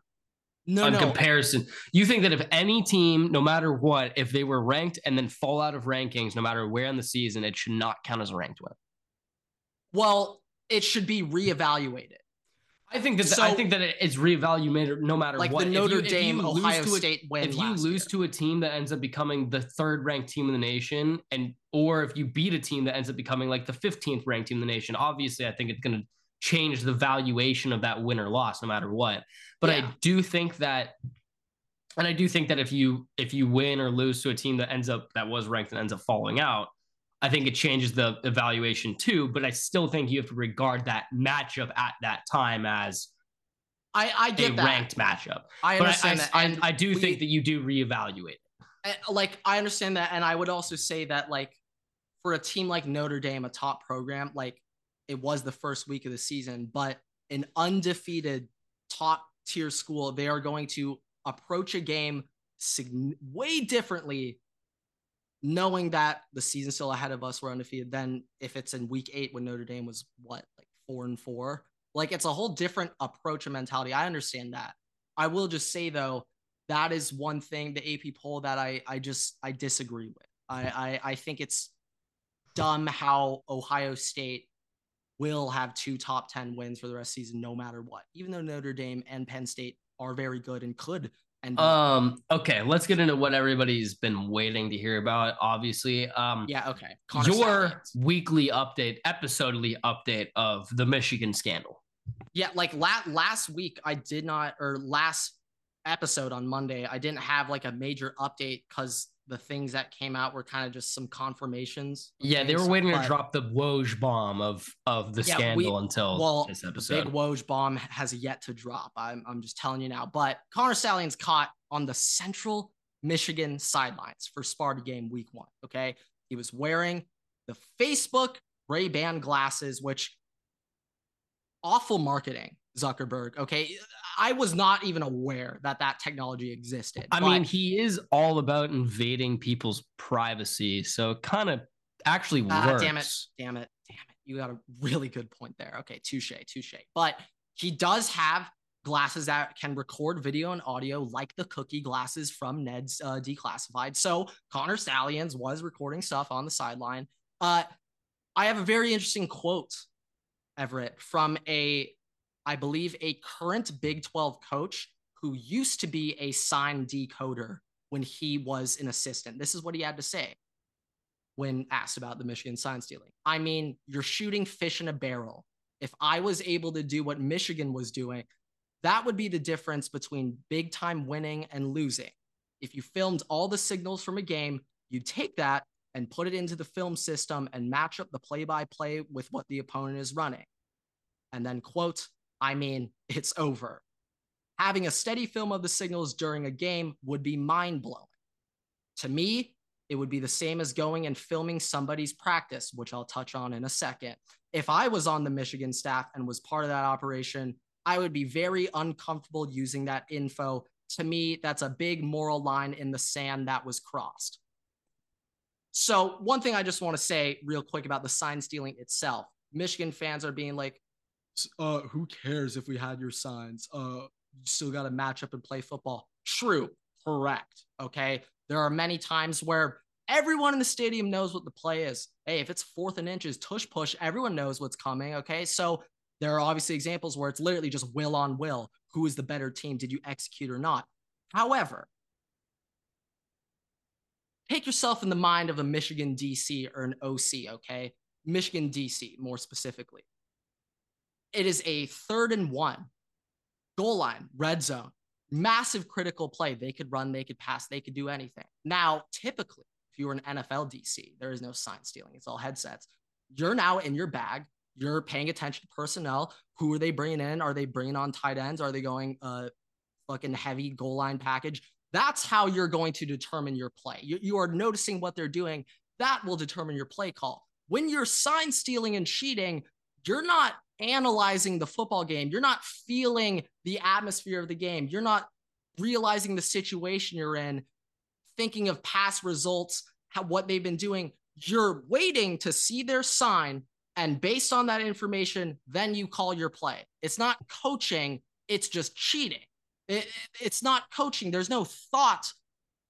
No,
on
no.
comparison, you think that if any team, no matter what, if they were ranked and then fall out of rankings, no matter where in the season, it should not count as a ranked win.
well, it should be reevaluated.
I think that
So-
I think that it's reevaluated no matter
Like
what.
the
If
Notre
you- if you
Dame
lose
Ohio
to a-
State win.
if you lose
year.
to a team that ends up becoming the third ranked team in the nation and or if you beat a team that ends up becoming like the 15th ranked team in the nation obviously i think it's going to change the valuation of that win or loss no matter what but i do think that and I do think that if you if you win or lose to a team that ends up that was ranked and ends up falling out, I think it changes the evaluation too. But I still think you have to regard that matchup at that time as
I, I get
a
that.
ranked matchup.
I
But
understand
I,
that.
I,
and
I, do
we-
think that you do reevaluate.
Eh, like I understand that, and I would also say that like for a team like Notre Dame, a top program, like it was the first week of the season, but an undefeated top tier school, they are going to approach a game sign- way differently, knowing that the season's still ahead of us, we're undefeated. Then if it's in week eight when Notre Dame was what like four and four. Like it's a whole different approach and mentality. I understand that. I will just say though, that is one thing the AP poll that I I just I disagree with. I I, I think it's dumb how Ohio State will have two top 10 wins for the rest of the season no matter what. Even though Notre Dame and Penn State are very good and could and
Um. Okay. Let's get into what everybody's been waiting to hear about. Obviously. Um.
yeah, okay. Connor
Your weekly update, episodely update of the Michigan scandal.
Yeah, like la- last week I did not or last episode on Monday I didn't have like a major update cuz the things that came out were kind of just some confirmations.
Yeah, they were waiting to drop the Woj bomb of of the
Yeah,
scandal
we-
until
well,
this episode. Big.
Woj bomb has yet to drop. I'm, I'm just telling you now. But Connor Stalions caught on the Central Michigan sidelines for Sparta game week one. Okay. He was wearing the Facebook Ray Ban glasses, which awful marketing, Zuckerberg. Okay. I was not even aware that that technology existed.
I
but-
mean, he is all about invading people's privacy, so it kind of actually
Ah,
works.
damn it. damn it, damn it. You got a really good point there. Okay, touche, touche. But he does have glasses that can record video and audio like the cookie glasses from Ned's uh, Declassified. So Connor Stalions was recording stuff on the sideline. Uh, I have a very interesting quote, Everett, from a, I believe, a current Big 12 coach who used to be a sign decoder when he was an assistant. This is what he had to say when asked about the Michigan sign stealing. I mean, you're shooting fish in a barrel. If I was able to do what Michigan was doing, that would be the difference between big time winning and losing. If you filmed all the signals from a game, you take that and put it into the film system and match up the play by play with what the opponent is running. And then, quote, I mean, it's over. Having a steady film of the signals during a game would be mind blowing. To me, it would be the same as going and filming somebody's practice, which I'll touch on in a second. If I was on the Michigan staff and was part of that operation, I would be very uncomfortable using that info. To me, that's a big moral line in the sand that was crossed. So, one thing I just want to say real quick about the sign stealing itself Michigan fans are being like, uh, who cares if we had your signs? Uh, you still got to match up and play football. True, correct. Okay. There are many times where everyone in the stadium knows what the play is. Hey, if it's fourth and inches, tush push, everyone knows what's coming. Okay. So there are obviously examples where it's literally just will on will. Who is the better team? Did you execute or not? However, take yourself in the mind of a Michigan DC or an OC, okay? Michigan DC, more specifically. It is a third and one goal line, red zone, massive critical play. They could run, they could pass, they could do anything. Now, typically, if you were an NFL DC, there is no sign stealing, it's all headsets. You're now in your bag. You're paying attention to personnel. Who are they bringing in? Are they bringing on tight ends? Are they going uh fucking heavy goal line package? That's how you're going to determine your play. You, you are noticing what they're doing. That will determine your play call. When you're sign stealing and cheating, you're not analyzing the football game. You're not feeling the atmosphere of the game. You're not realizing the situation you're in, thinking of past results, how, what they've been doing. You're waiting to see their sign. And based on that information, then you call your play. It's not coaching, it's just cheating. It, it's not coaching. There's no thought.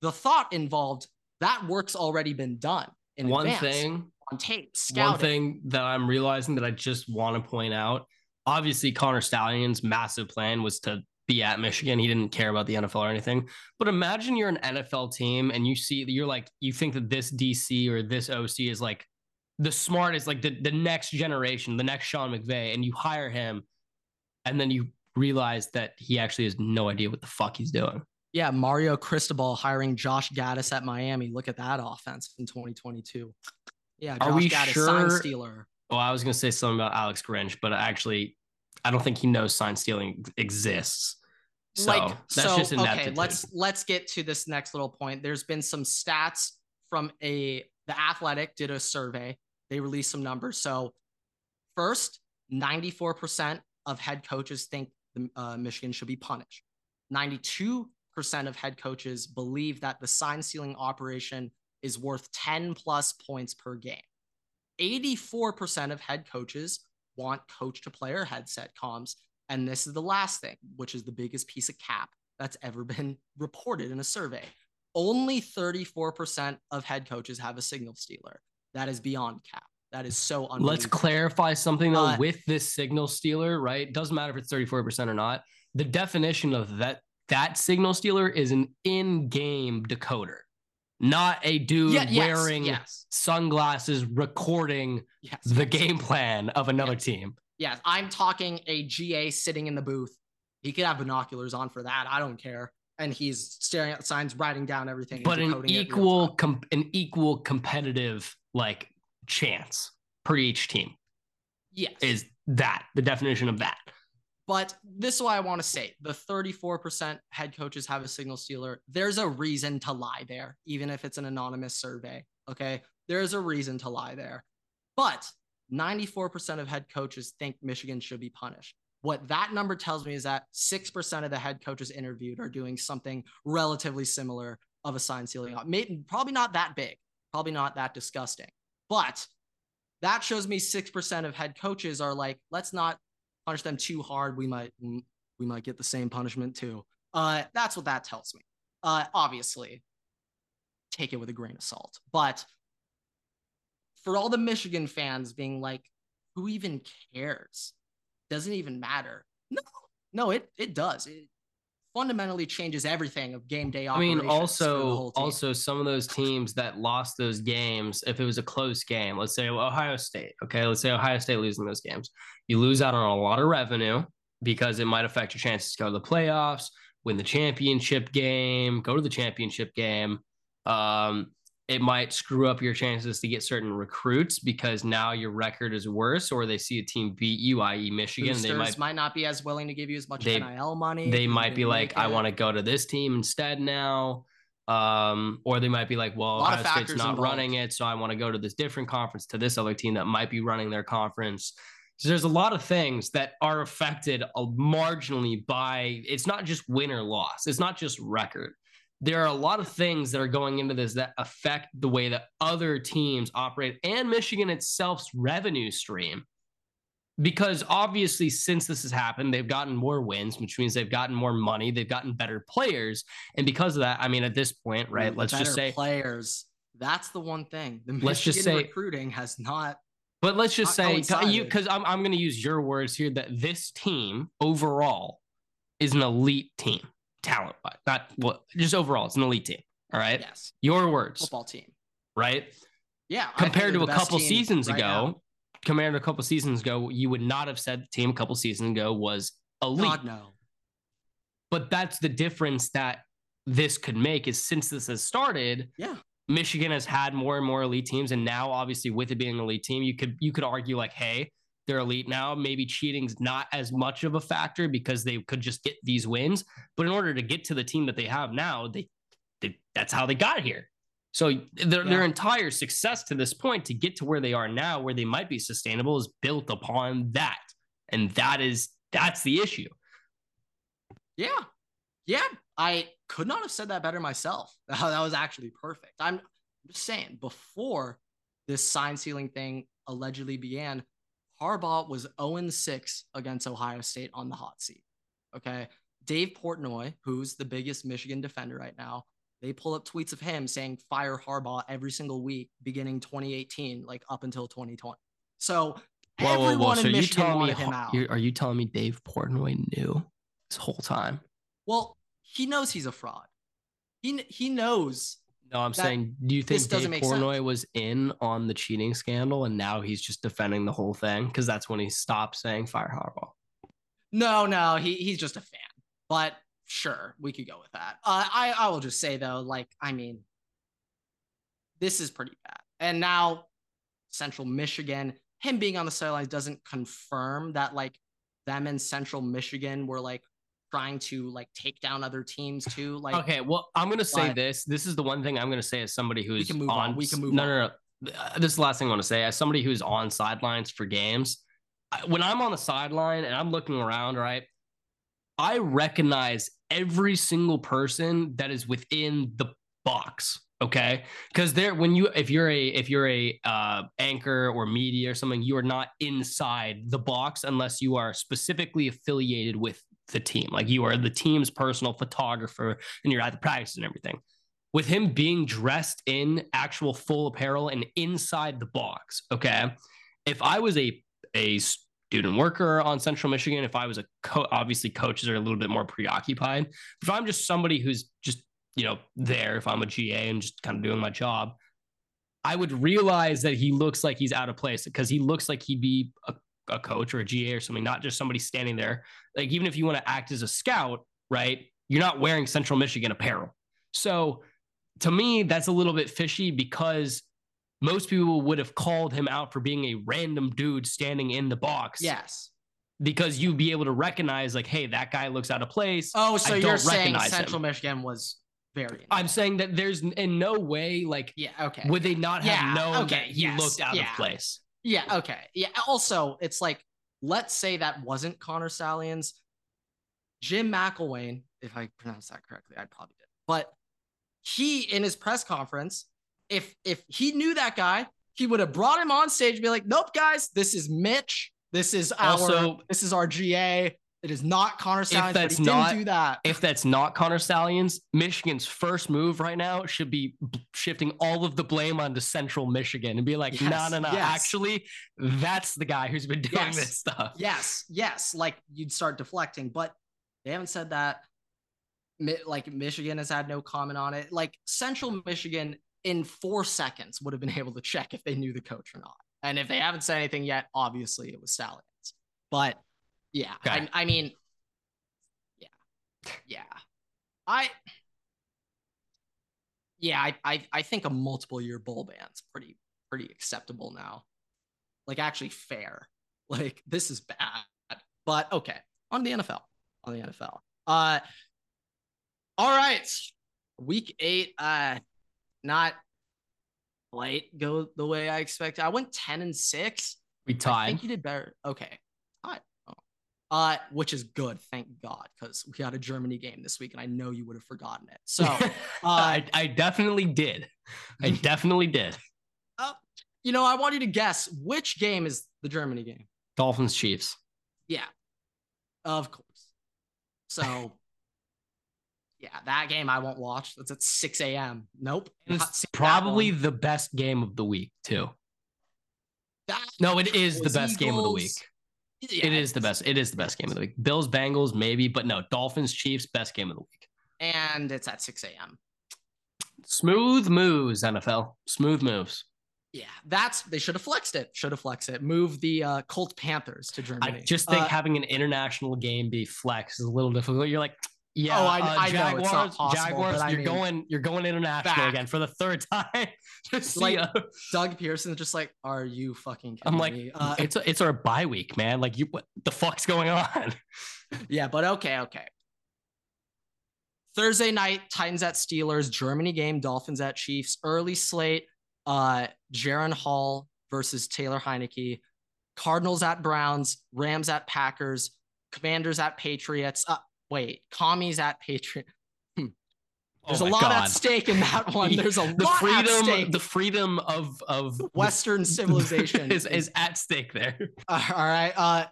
The thought involved, that work's already been done in
One
advance
thing
on tape, scouting.
One thing that I'm realizing that I just want to point out obviously, Connor Stalion's massive plan was to be at Michigan. He didn't care about the NFL or anything. But imagine you're an NFL team and you see, you're like, you think that this DC or this OC is like the smartest, like the, the next generation, the next Sean McVay, and you hire him and then you realize that he actually has no idea what the fuck he's doing.
Yeah, Mario Cristobal hiring Josh Gattis at Miami. Look at that offense in 2022. Yeah, Josh
Are we
Gattis,
sure-
sign stealer.
Well, I was gonna say something about Alex Grinch, but actually, I don't think he knows sign stealing exists. So
like
that's
so,
just
okay,
ineptitude.
let's let's get to this next little point. There's been some stats from a the Athletic did a survey. They released some numbers. So first, 94% of head coaches think the, uh, Michigan should be punished. 92% of head coaches believe that the sign stealing operation is worth 10 plus points per game. 84% of head coaches want coach to player headset comms. And this is the last thing, which is the biggest piece of cap that's ever *laughs* been reported in a survey. Only 34% of head coaches have a signal stealer. That is beyond cap. That is so unbelievable.
Let's clarify something though
Uh,
with this signal stealer, right? Doesn't matter if it's 34% or not. The definition of that that signal stealer is an in-game decoder, not a dude
Yeah, yes,
wearing
yes,
sunglasses recording
yes,
the game plan of another team.
Yes, I'm talking a GA sitting in the booth. He could have binoculars on for that. I don't care. And he's staring at the signs, writing down everything.
But an
decoding it real
equal com- an equal competitive like chance per each team
yes.
is that the definition of that.
But this is why I want to say. The 34% head coaches have a signal stealer. There's a reason to lie there, even if it's an anonymous survey. Okay. There's a reason to lie there. But 94% of head coaches think Michigan should be punished. What that number tells me is that 6% of the head coaches interviewed are doing something relatively similar of a sign stealing. Maybe, probably not that big, probably not that disgusting. But that shows me 6% of head coaches are like, let's not punish them too hard, we might we might get the same punishment too. Uh, that's what that tells me. Uh, obviously, take it with a grain of salt. But for all the Michigan fans being like, who even cares? Doesn't even matter. No, no, it it does. It fundamentally changes everything of game day
I mean,
operations for the
also, also some of those teams that lost those games, if it was a close game, let's say Ohio State, okay, let's say Ohio State losing those games, you lose out on a lot of revenue because it might affect your chances to go to the playoffs, win the championship game, go to the championship game. Um, it might screw up your chances to get certain recruits because now your record is worse, or they see a team beat you, i.e., Michigan.
Boosters
They might
might not be as willing to give you as much
They-
NIL money.
they might be like, I want to go to this team instead now. Um, or they might be like, well, Ohio State's not
involved.
running it, so I want to go to this different conference to this other team that might be running their conference. So there's a lot of things that are affected uh, marginally by it's not just win or loss, it's not just record. There are a lot of things that are going into this that affect the way that other teams operate and Michigan itself's revenue stream because obviously since this has happened they've gotten more wins which means they've gotten more money they've gotten better players and because of that i mean at this point right let's just say
players. That's the one thing. The
Let's just say-
recruiting has not.
but let's just say you because i'm, I'm going to use your words here that this team overall is an elite team talent wise not what just overall it's an elite team all right
Yes,
your words
football team.
right
Yeah,
compared to a couple seasons
right
ago
now.
compared to a couple seasons ago you would not have said the team a couple seasons ago was elite
God no.
but that's the difference that this could make is since this has started
Yeah.
michigan has had more and more elite teams and now obviously with it being an elite team you could you could argue like hey they're elite now maybe cheating's not as much of a factor because they could just get these wins but in order to get to the team that they have now they, they that's how they got here so their, their entire success to this point to get to where they are now where they might be sustainable is built upon that and that is that's the issue
Yeah, yeah. I could not have said that better myself. *laughs* that was actually perfect. I'm just saying. Before this sign sealing thing allegedly began, Harbaugh was 0 6 against Ohio State on the hot seat. Okay. Dave Portnoy, who's the biggest Michigan defender right now, they pull up tweets of him saying fire Harbaugh every single week beginning 2018, like up until 2020. So everyone in Michigan
me
wanted him out.
you're- you telling me Dave Portnoy knew this whole time?
Well, he knows he's a fraud. He he knows.
No, I'm
That-
saying, do you think Dave
sense.
Portnoy was in on the cheating scandal and now he's just defending the whole thing? Because that's when he stopped saying fire Harbaugh.
No, no, he he's just a fan. But sure, we could go with that. Uh, I I will just say though, like I mean, this is pretty bad. And now Central Michigan, him being on the sidelines doesn't confirm that like them in Central Michigan were like trying to like take down other teams too. Like
okay, well, I'm gonna say this. This is the one thing I'm gonna say as somebody who's we
can move
on.
on. We can move
no,
on.
No, no, Uh, This is the last thing I want to say. As somebody who's on sidelines for games, I- when I'm on the sideline and I'm looking around, right, I recognize every single person that is within the box. Okay, because there, when you, if you're a, if you're a uh, anchor or media or something, you are not inside the box unless you are specifically affiliated with the team. Like you are the team's personal photographer and you're at the practice and everything. With him being dressed in actual full apparel and inside the box, okay. If I was a a student worker on Central Michigan, if I was a co- obviously coaches are a little bit more preoccupied. If I'm just somebody who's just you know there, if I'm a GA and just kind of doing my job, I would realize that he looks like he's out of place because he looks like he'd be a, a coach or a GA or something, not just somebody standing there. Like even if you want to act as a scout, right? You're not wearing Central Michigan apparel. So to me, that's a little bit fishy because most people would have called him out for being a random dude standing in the box.
yes.
Because you'd be able to recognize, like, hey, that guy looks out of place.
Oh, so
I
you're saying
recognize
Central
him.
Michigan was very.
I'm saying that there's in no way, like,
yeah. Okay.
would they not have
Yeah,
known
okay,
that he
yes,
looked out
yeah.
of place?
Yeah. Okay. Yeah. Also, it's like, let's say that wasn't Connor Stalions. Jim McElwain, if I pronounce that correctly, I probably did. But he, in his press conference, if if he knew that guy, he would have brought him on stage and be like, "Nope, guys, this is Mitch. This is our.
Also-
this is our GA. It is not Connor Stalions.
that's
but didn't
not-
do that.
If that's not Connor Stalions, Michigan's first move right now should be shifting all of the blame onto Central Michigan and be like, no, no, no. Actually, that's the guy who's been doing
Yes.
this stuff.
yes, yes, like you'd start deflecting, but they haven't said that. Like Michigan has had no comment on it. Like Central Michigan in four seconds would have been *laughs* able to check if they knew the coach or not. And if they haven't said anything yet, obviously it was Stalions. But yeah, I, I mean, yeah, yeah, I, yeah, I, I, I think a multiple year bowl ban's pretty, pretty acceptable now. Like actually fair. *laughs* Like this is bad, but okay. On the NFL, on the NFL. Uh, all right. Week eight. Uh, not quite go the way I expected. I went ten and six.
We tied.
I think you did better. Okay. Tied. Uh, which is good, thank God, because we had a Germany game this week, and I know you would have forgotten it. So, *laughs* uh,
I, I definitely did. I *laughs* definitely did.
you know, I want you to guess which game is the Germany game.
Dolphins Chiefs.
Yeah, of course. So, *laughs* yeah, that game I won't watch. That's at 6 a.m. Nope.
It's probably the best game of the week, too.
That
No, it is the best game of the week.
Yeah,
it is the best. It is the best game of the week. Bills, Bengals, maybe, but no, Dolphins, Chiefs, best game of the week.
And it's at 6 a.m.
Smooth moves, NFL. Smooth moves.
Yeah, that's they should have flexed it. Should have flexed it. Move the uh, Colt Panthers to Germany.
I just think
Uh,
having an international game be flex is a little difficult. You're like, yeah,
Oh, I-
uh,
I know it's
Jaguars,
not possible,
Jaguars, you're
mean,
going, you're going international
back.
again for the third *laughs* time. just
Like,
like,
Doug Pederson just like, are you fucking kidding
I'm like,
me? Uh,
it's it's our bye week, man. Like, you, what the fuck's going on? *laughs*
yeah, but okay, okay. Thursday night, Titans at Steelers, Germany game, Dolphins at Chiefs, early slate, uh, Jaren Hall versus Taylor Heinicke, Cardinals at Browns, Rams at Packers, Commanders at Patriots. Uh, wait, Commies at Patriots. There's
Oh
a lot
God.
at stake in that one. *laughs* There's a
the
lot at
freedom,
stake.
the freedom of of
Western *laughs* civilization
is, is at stake there. *laughs*
all right. Uh,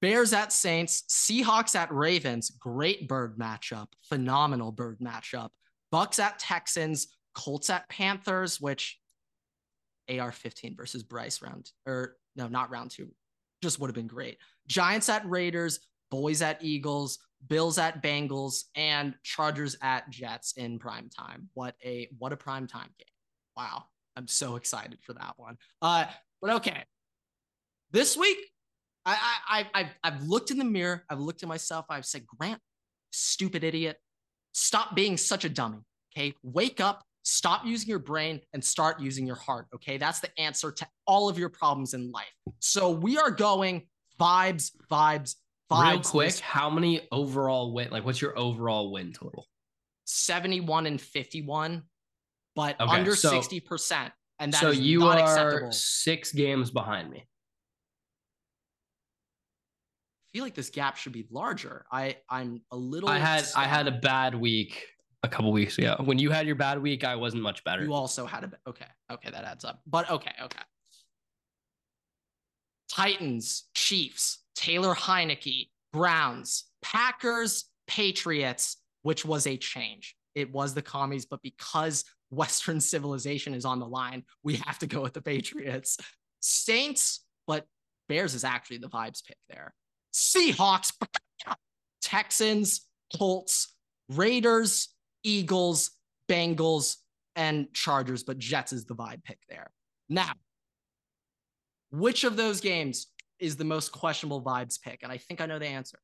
Bears at Saints, Seahawks at Ravens. Great bird matchup. Phenomenal bird matchup. Bucks at Texans, Colts at Panthers, which AR 15 versus Bryce round, or no, not round two, just would have been great. Giants at Raiders, Boys at Eagles, Bills at Bengals, and Chargers at Jets in prime time. What a what a prime time game. Wow. I'm so excited for that one. Uh, but okay. This week, I, I, I, I've, I've looked in the mirror. I've looked at myself. I've said, Grant, stupid idiot. Stop being such a dummy. Okay. Wake up, stop using your brain, and start using your heart. Okay. That's the answer to all of your problems in life. So we are going vibes, vibes, vibes.
Real quick, how many overall win? Like, what's your overall win total?
71 and 51, but
Okay,
under
so-
60%. And that
so you
not
are
acceptable.
six games behind me.
I feel like this gap should be larger. I I'm a little.
I had I had a bad week a couple weeks ago. When you had your bad week, I wasn't much better.
You also had a okay. Okay, that adds up. But okay, okay. Titans, Chiefs, Taylor Heinicke, Browns, Packers, Patriots, which was a change. It was the commies, but because Western *laughs* civilization is on the line, we have to go with the Patriots. Saints, but Bears is actually the vibes pick there. Seahawks, *laughs* Texans, Colts, Raiders, Eagles, Bengals, and Chargers, but Jets is the vibe pick there. Now, which of those games is the most questionable vibes pick? And I think I know the answer.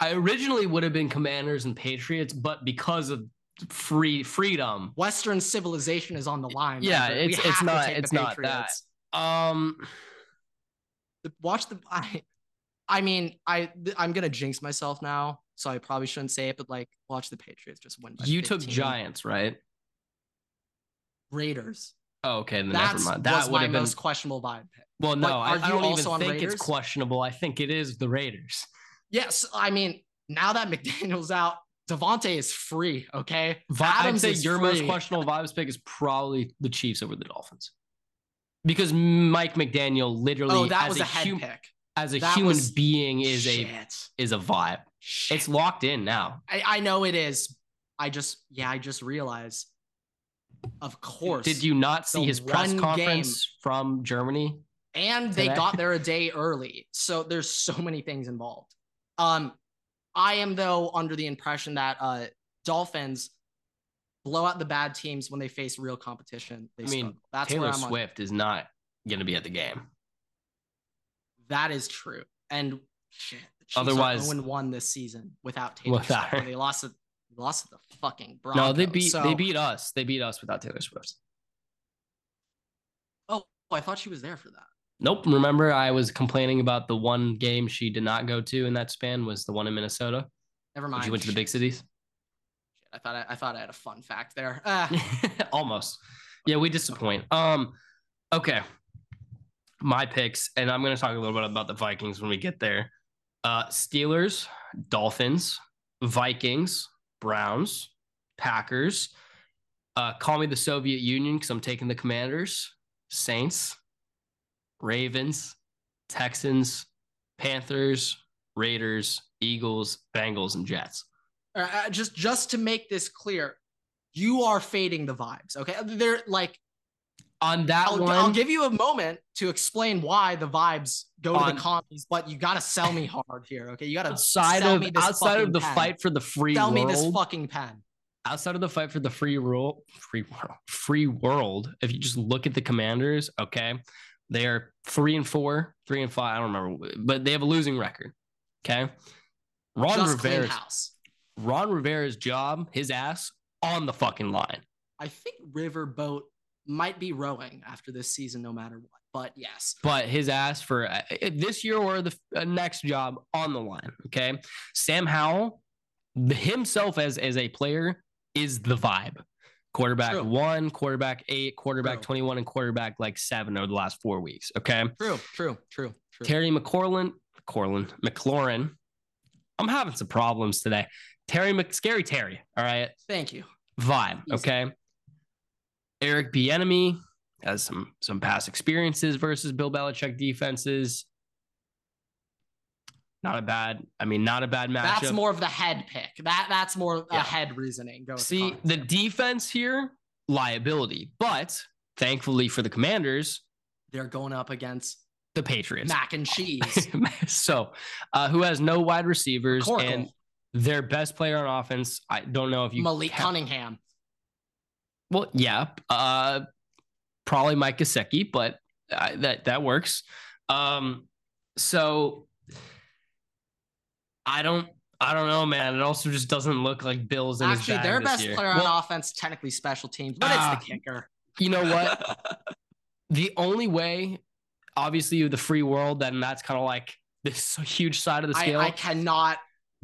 I originally would have been Commanders and Patriots, but because of free freedom,
Western civilization is on the line.
Yeah.
We
it's- it's not- it's not that.
Patriots.
um,
The- Watch the. I, I mean, I I'm gonna jinx myself now, so I probably shouldn't say it, but like, watch the Patriots just win.
You took Giants, right?
Raiders.
Oh, okay, then
That's
never mind.
was
That would
my
have been.
most questionable vibe pick.
Well, no, I, I don't
also
even think
Raiders?
it's questionable. I think it is the Raiders.
Yes, I mean, now that McDaniel's out, Davante is free. Okay,
Vi- I'd say your most questionable vibes pick is probably the Chiefs over the Dolphins. Because Mike McDaniel literally
Oh, that
as
was
a,
a head
hum-
pick.
as a
That
human
was-
being is a is a vibe.
Shit.
It's locked in now.
I, I know it is. I just, yeah, I just realized. Of course.
Did you not see
The
his press
one
conference from Germany?
and they
today?
got there a day early. So there's so many things involved. Um, I am though under the impression that uh Dolphins blow out the bad teams when they face real competition. They
I mean,
struggle. that's
Taylor
where I'm on.
Swift is not going to be at the game.
That is true. And shit, the Chiefs
Otherwise-
are 0 1 this season without Taylor
Without
Swift. They lost it. Lost to the fucking Broncos.
no, they beat
So-
they beat us. They beat us without Taylor Swift.
Oh, I thought she was there for that.
Nope. Remember, I was complaining about the one game she did not go to in that span was the one in Minnesota.
Never mind.
she went to the big cities.
Shit, I thought I, I thought I had a fun fact there. Ah, *laughs*
Almost. Yeah, we disappoint. Um, okay. My picks, and I'm gonna talk a little bit about the Vikings when we get there. Uh Steelers, Dolphins, Vikings, Browns, Packers. Uh, call me the Soviet Union because I'm taking the Commanders, Saints, Ravens, Texans, Panthers, Raiders, Eagles, Bengals, and Jets.
Uh, uh, just just to make this clear, you are fading the vibes. Okay, they're like
On that
I'll,
one,
I'll give you a moment to explain why the vibes go to the commies, but you got to sell me hard here. Okay, you got to
outside
sell
of
me this
outside of the
pen.
fight for the free
Sell me this fucking pen.
outside of the fight for the free world, free world, free world. If you just look at the Commanders, okay, they are three and four, three and five. I don't remember, but they have a losing record. Okay, Ron
Just
Rivera's. Ron Rivera's job, his ass on the fucking line.
I think Riverboat might be rowing after this season, no matter what. But yes,
but his ass for uh, this year or the uh, next job on the line. Okay, Sam Howell the- himself as as a player is the vibe. Quarterback
True.
one, quarterback eight, quarterback
True.
twenty one, and quarterback like seven over the last four weeks. Okay,
true, true, true, true.
Terry McCorlin, McCorlin, McLaurin. I'm having some problems today. Terry Mc, scary Terry. All right,
Thank you.
vibe.
Easy.
Okay. Eric Bieniemy has some some past experiences versus Bill Belichick defenses. Not a bad, I mean, not a bad matchup.
That's more of the head pick. That that's more
Yeah.
a head reasoning. Go
See,
the,
defense here, liability, but thankfully for the Commanders,
they're going up against
the Patriots.
mac and cheese. *laughs*
so, uh, who has no wide receivers and their best player on offense? I don't know if you
Malik
count-
Cunningham.
Well, yeah, uh, probably Mike Gesicki, but uh, that that works. Um, So I don't I don't know, man. It also just doesn't look like Bills in
Actually, their best
year.
player
Well,
on offense, technically special teams, but
Ah,
it's the kicker.
You know what? *laughs* the only way, obviously, the free world, then that's kind of like this *laughs* huge side of the
I,
scale.
I cannot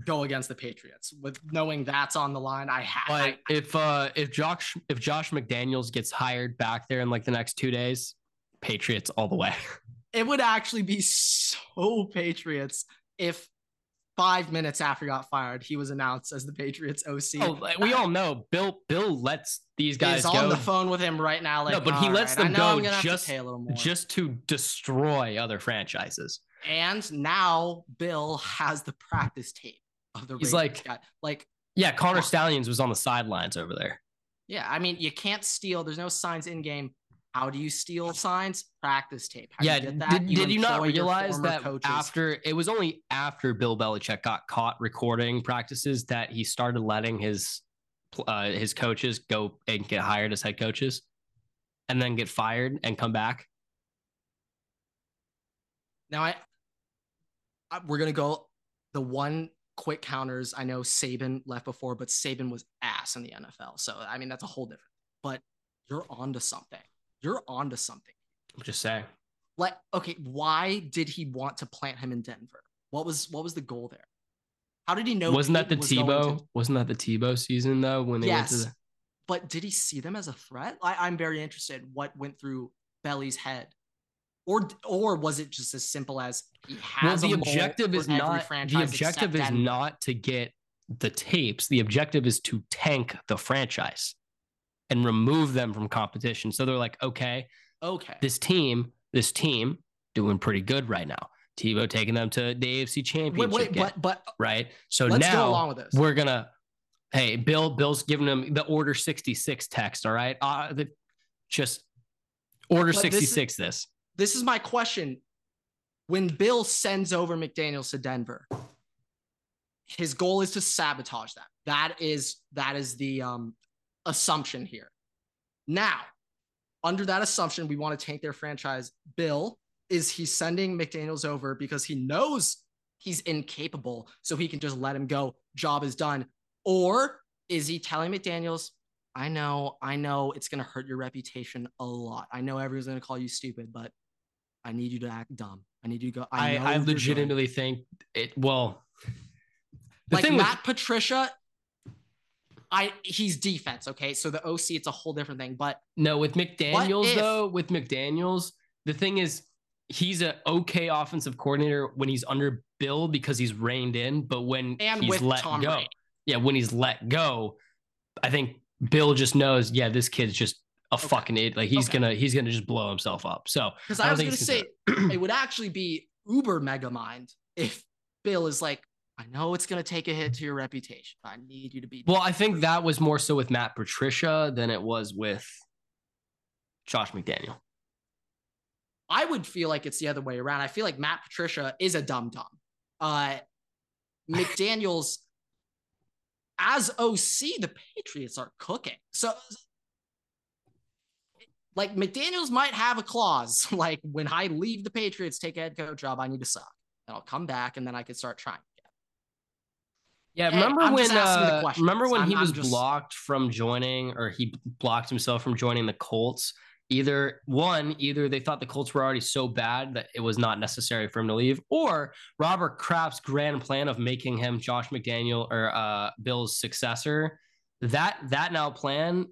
go against the Patriots with knowing that's on the line. I have.
but if uh if Josh if Josh McDaniels gets hired back there in like the next two days, Patriots all the way.
it would actually be so Patriots if five minutes after he got fired, he was announced as the Patriots OC.
Oh, we all know Bill Bill lets these guys
He's on
go
the phone with him right now. Like,
No, but he lets
right,
them go just-
pay a little more.
just to destroy other franchises.
and now Bill has the practice tape of the.
He's like-
guy. like,
Yeah, Connor. Stalions was on the sidelines over there.
yeah. I mean, you can't steal. There's no signs in game. How do you steal signs? Practice tape. How
yeah,
you
did, did you not realize that
coaches.
after it was only after Bill Belichick got caught recording practices that he started letting his uh, his coaches go and get hired as head coaches, and then get fired and come back?
Now I, I we're gonna go the one quick counters. I know Saban left before, but Saban was ass in the NFL. So I mean that's a whole different. But you're onto something. You're onto something.
I'm just saying.
Like okay, why did he want to plant him in Denver? What was what was the goal there? How did he know?
Wasn't that the
was
Tebow?
To...
Wasn't that the Tebow season though? When they
yes,
went to the
but did he see them as a threat? I, I'm very interested. What went through Belly's head, or or was it just as simple as he
well, the objective is not the objective is
Denver?
not to get the tapes. The objective is to tank the franchise and remove them from competition. So they're like, okay,
okay.
this team, this team doing pretty good right now. Tebow taking them to the AFC championship
wait,
game,
but but
right? So
go
now
along with this.
we're gonna hey bill bill's giving them the order 66 text all right uh the, just order
is-
66 this
This is my question. When Bill sends over McDaniels to Denver, his goal is to sabotage them. That is that is the um, assumption here. Now, under that assumption, we want to tank their franchise. Bill is he sending McDaniels over because he knows he's incapable, so he can just let him go. Job is done. Or is he telling McDaniels, I know, I know it's going to hurt your reputation a lot. I know everyone's going to call you stupid, but I need you to act dumb. I need you to go. I,
i i,
you're good."
legitimately think it well the
like
thing
Matt Patricia. I he's defense, okay. So the OC, it's a whole different thing. But
no with mcdaniels
if-
though with mcdaniels the thing is he's an okay offensive coordinator when he's under bill because he's reined in but when
and
he's
with
let
Tom
go
Brady,
yeah when he's let go i think bill just knows yeah this kid's just a
Okay.
fucking idiot like he's
Okay.
gonna he's gonna just blow himself up so
because
I
I, was gonna say *clears throat* it would actually be uber mega mind if Bill is like, I know it's gonna take a hit to your reputation. I need you to be.
Well, I think that was more so with Matt Patricia than it was with Josh McDaniel.
I would feel like it's the other way around. I feel like Matt Patricia is a dumb dum. Uh, *laughs* McDaniel's as OC, the Patriots are cooking. So, like McDaniel's might have a clause, *laughs* like when I leave the Patriots, take a head coach job, I need to suck, and I'll come back, and then I can start trying. again.
Yeah, remember
I'm
when
just asking the
uh, remember when he was
just-
blocked from joining or he blocked himself from joining the Colts? Either one, either they thought the Colts were already so bad that it was not necessary for him to leave, or Robert Kraft's grand plan of making him Josh McDaniel or uh, Bill's successor. That that now plan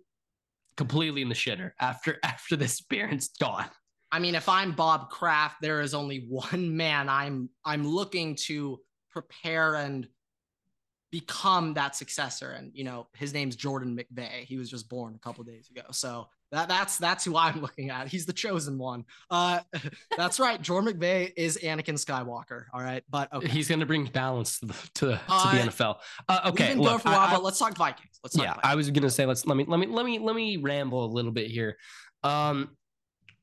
completely in the shitter after *laughs* after this experience gone.
I mean, if I'm Bob Kraft, there is only one man I'm I'm looking to prepare and become that successor. And you know, his name's Jordan McVay. He was just born a couple days ago. So that that's that's who I'm looking at. He's the chosen one. Uh *laughs* that's right. Jordan McVay is Anakin Skywalker. All right. But okay.
He's going to bring balance to the to, the- to
Uh,
the NFL. Uh, okay,
We've been
look,
going for a while,
I-
let's talk Vikings. Let's talk
yeah,
Vikings.
I was gonna say let's let me let me let me let me ramble a little bit here. Um,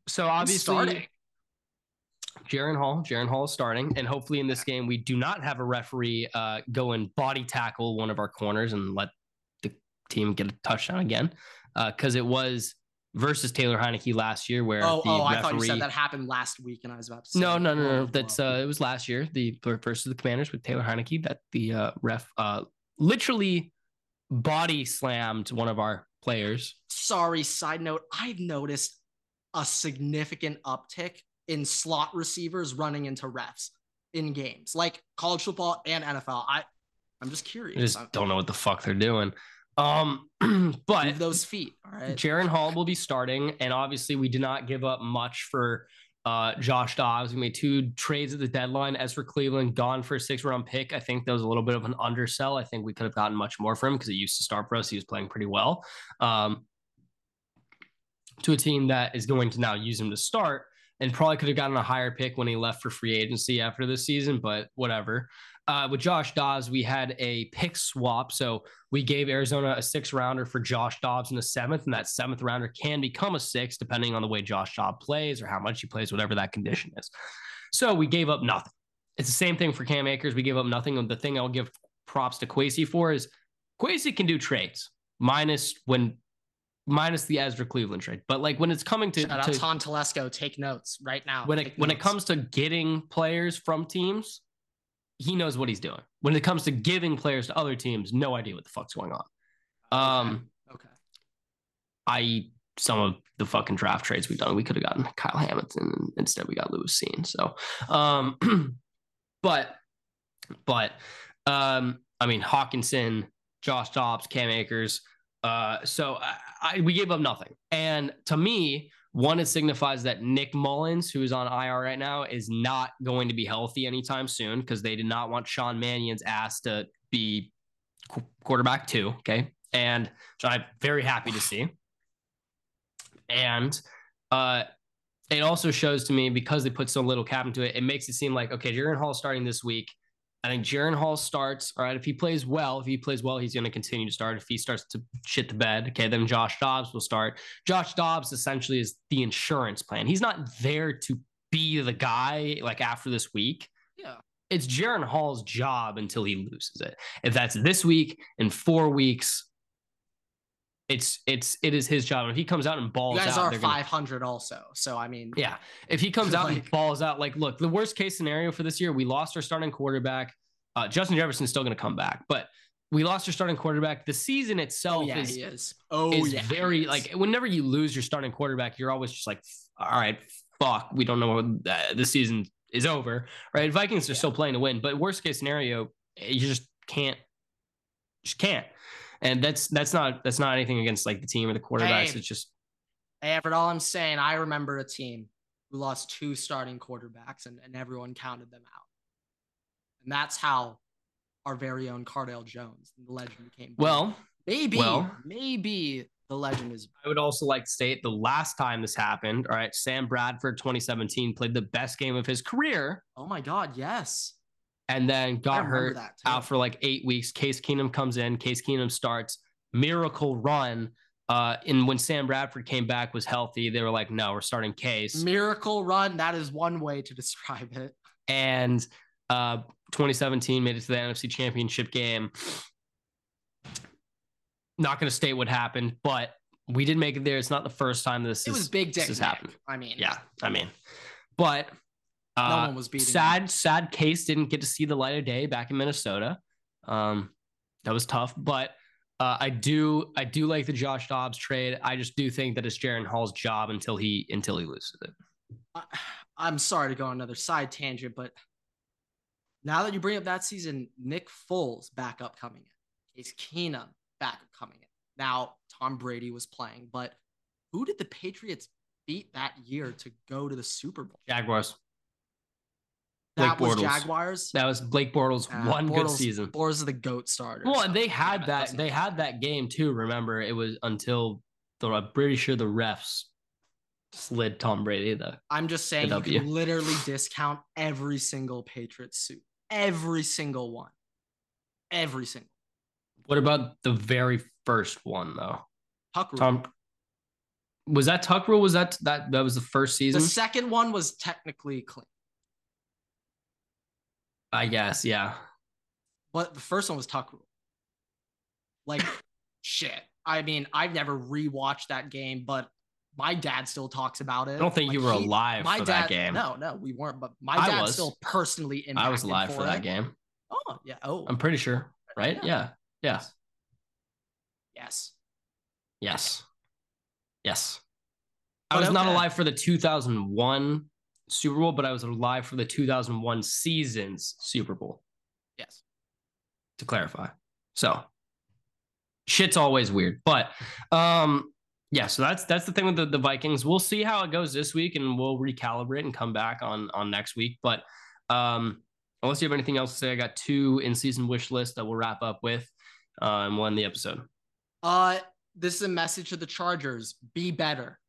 so obviously,
starting.
Jaren Hall, Jaren Hall is starting, and hopefully in this game we do not have a referee uh, go and body tackle one of our corners and let the team get a touchdown again, because it was versus Taylor Heinicke last year, where
Oh,
the
oh,
referee.
I thought you said that happened last week, and I was about to say
No, no, no, no.
oh,
That's uh, it was last year. The versus the Commanders with Taylor Heinicke. That the uh, ref uh, literally body slammed one of our players.
sorry. Side note: I've noticed a significant uptick in slot receivers running into refs in games, like college football and NFL. I, I'm just curious.
I
just
don't know what the fuck they're doing. Um, *clears throat* but
Move those feet. All right.
Jaren Hall will be starting, and obviously we did not give up much for uh, Josh Dobbs. We made two trades at the deadline. As for Cleveland, gone for a six round pick. I think that was a little bit of an undersell. I think we could have gotten much more for him because he used to start for us. He was playing pretty well. Um, to a team that is going to now use him to start and probably could have gotten a higher pick when he left for free agency after this season, but whatever. Uh, with Josh Dobbs, we had a pick swap. So we gave Arizona a six rounder for Josh Dobbs in the seventh, and that seventh rounder can become a six depending on the way Josh Dobbs plays or how much he plays, whatever that condition is. So we gave up nothing. It's the same thing for Cam Akers. We gave up nothing. And the thing I'll give props to Kwesi for is Kwesi can do trades, minus when minus the Ezra Cleveland trade. But like when it's coming to,
Shout out
to
Tom Telesco. Take notes right now.
when it
Take
when it comes to getting players from teams, he knows what he's doing. When it comes to giving players to other teams, no idea what the fuck's going on. Um,
okay.
I some of the fucking draft trades we've done, we could have gotten Kyle Hamilton, and instead we got Lewis Cine. So, um, *clears throat* but, but, um, I mean Hockenson, Josh Dobbs, Cam Akers. Uh, so I, I we gave up nothing, and to me, one it signifies that Nick Mullens, who is on IR right now, is not going to be healthy anytime soon because they did not want Sean Mannion's ass to be qu- quarterback two. Okay, and which I'm very happy to see. And uh, it also shows to me because they put so little cap into it, it makes it seem like okay, Jaren Hall starting this week. I think Jaren Hall starts. All right, if he plays well, if he plays well, he's going to continue to start. If he starts to shit the bed, okay, then Josh Dobbs will start. Josh Dobbs essentially is the insurance plan. He's not there to be the guy like after this week.
Yeah.
It's Jaren Hall's job until he loses it. If that's this week in four weeks, it's it's it is his job. If he comes out and balls
You guys
out,
are
they're gonna-
500 also. So I mean,
yeah. If he comes out and *laughs*
Like-
balls out, like, look, the worst case scenario for this year, we lost our starting quarterback. Uh, Justin Jefferson's still going to come back, but we lost our starting quarterback. The season
Oh
itself
yeah,
is
is. Oh
is
yeah,
very
is.
like whenever you lose your starting quarterback, you're always just like, all right, fuck, we don't know what uh, the season is over, right? Vikings are
Yeah.
still playing to win, but worst case scenario, you just can't, just can't. And that's that's not that's not anything against like the team or the quarterbacks.
Hey.
It's just
Hey, Everett, all I'm saying, I remember a team who lost two starting quarterbacks and, and everyone counted them out. And that's how our very own Cardale Jones, the legend, became.
well.
maybe,
well-
maybe the legend is.
I would also like to state the last time this happened, all right, Sam Bradford 2017 played the best game of his career
Oh my God, yes.
And then got hurt out for like eight weeks. Case Keenum comes in, Case Keenum starts, miracle run. Uh, and when Sam Bradford came back, was healthy, they were like, no, we're starting Case.
Miracle run. That is one way to *laughs* describe it.
And uh, 2017 made it to the NFC Championship game. Not going to state what happened, but we did make it there. It's not the first time this
It
is
was big dick.
this has happened.
I mean,
Yeah, I mean, but
no
uh,
one was beating. him.
sad, sad case didn't get to see the light of day back in Minnesota. Um, that was tough, but uh, I do, I do like the Josh Dobbs trade. I just do think that it's Jaren Hall's job until he until he loses it.
I- I'm sorry to go on another side tangent, but now that you bring up that season, Nick Foles backup coming in, Case Keenum backup coming in. Now Tom Brady was playing, but who did the Patriots beat that year to go to the Super Bowl?
Jaguars. Blake
That was
Bortles.
Jaguars.
That was Blake Bortles'
Uh,
one good season.
Bortles is the goat starter.
Well,
so
and they had
it
that. They had that game too. Remember, it was until the, I'm pretty sure the refs slid Tom Brady the
I'm just saying you can literally discount every single Patriots suit, every single one, every single.
What about the very first one though?
Tuck rule.
Tom was that Tuck rule? Was that that that was the first season?
The second one was technically clean,
I guess, yeah.
but the first one was Tuck rule. Like, *laughs* shit. I mean, I've never rewatched that game, but my dad still talks about it.
I don't think
Like,
you were
he-
alive
my
for
dad,
that game.
No, no, we weren't. But my
I
dad
was.
still personally impacted
I was alive for, that game.
Oh yeah. Oh
I'm pretty sure, right?
Yeah.
Yeah. Yeah.
yes.
Yes. Yes. I was not alive for the 2001 Super Bowl, but I was alive for the 2001 season's Super Bowl,
Yes.
to clarify. So shit's always weird. But um yeah, so that's that's the thing with the, the Vikings. We'll see how it goes this week and we'll recalibrate and come back on on next week. But um unless you have anything else to say, I got two in-season wish list that we'll wrap up with uh, and we'll end the episode.
Uh, this is a message to the Chargers: be better.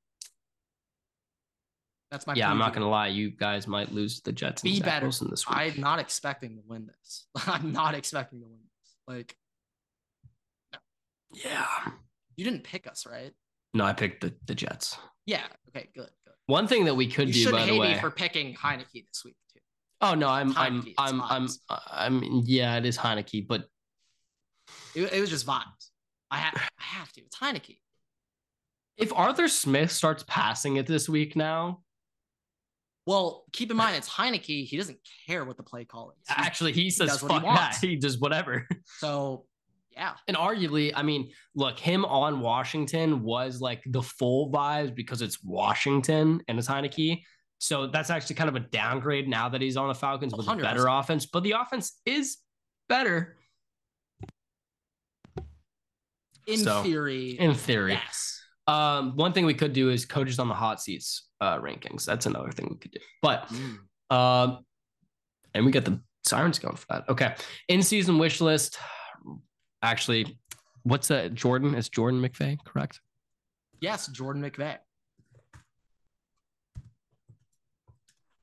That's my.
yeah, I'm not gonna lie, you guys might lose the Jets
Be better.
Wilson this week.
I'm not expecting to win this. *laughs* I'm not expecting to win this. Like
yeah.
you didn't pick us, right?
No, I picked the, the Jets.
Yeah. Okay. Good. Good.
One thing that we could
You
do, by the way.
for picking Heinicke this week too.
oh no, I'm I'm
Heinicke, it's
I'm I'm. I'm yeah, it is Heinicke, but
It, it was just vibes. I have. I have to. It's Heinicke.
if Arthur Smith starts passing it this week now,
Well, keep in mind it's Heinicke. He doesn't care what the play call is.
Actually he says
what he
that. *laughs* He does whatever.
so yeah.
And arguably, I mean, look, him on Washington was like the full vibes because it's Washington and it's Heinicke. So that's actually kind of a downgrade now that he's on the Falcons with a
100%.
better offense. But the offense is better
In
So,
theory.
in theory.
yes.
Um, one thing we could do is coaches on the hot seats uh, rankings. That's another thing we could do. But
Mm.
um, and we got the sirens going for that. Okay, in season wish list. Actually, what's that? Jordan is Jordan McVay, correct?
Yes, Jordan McVay.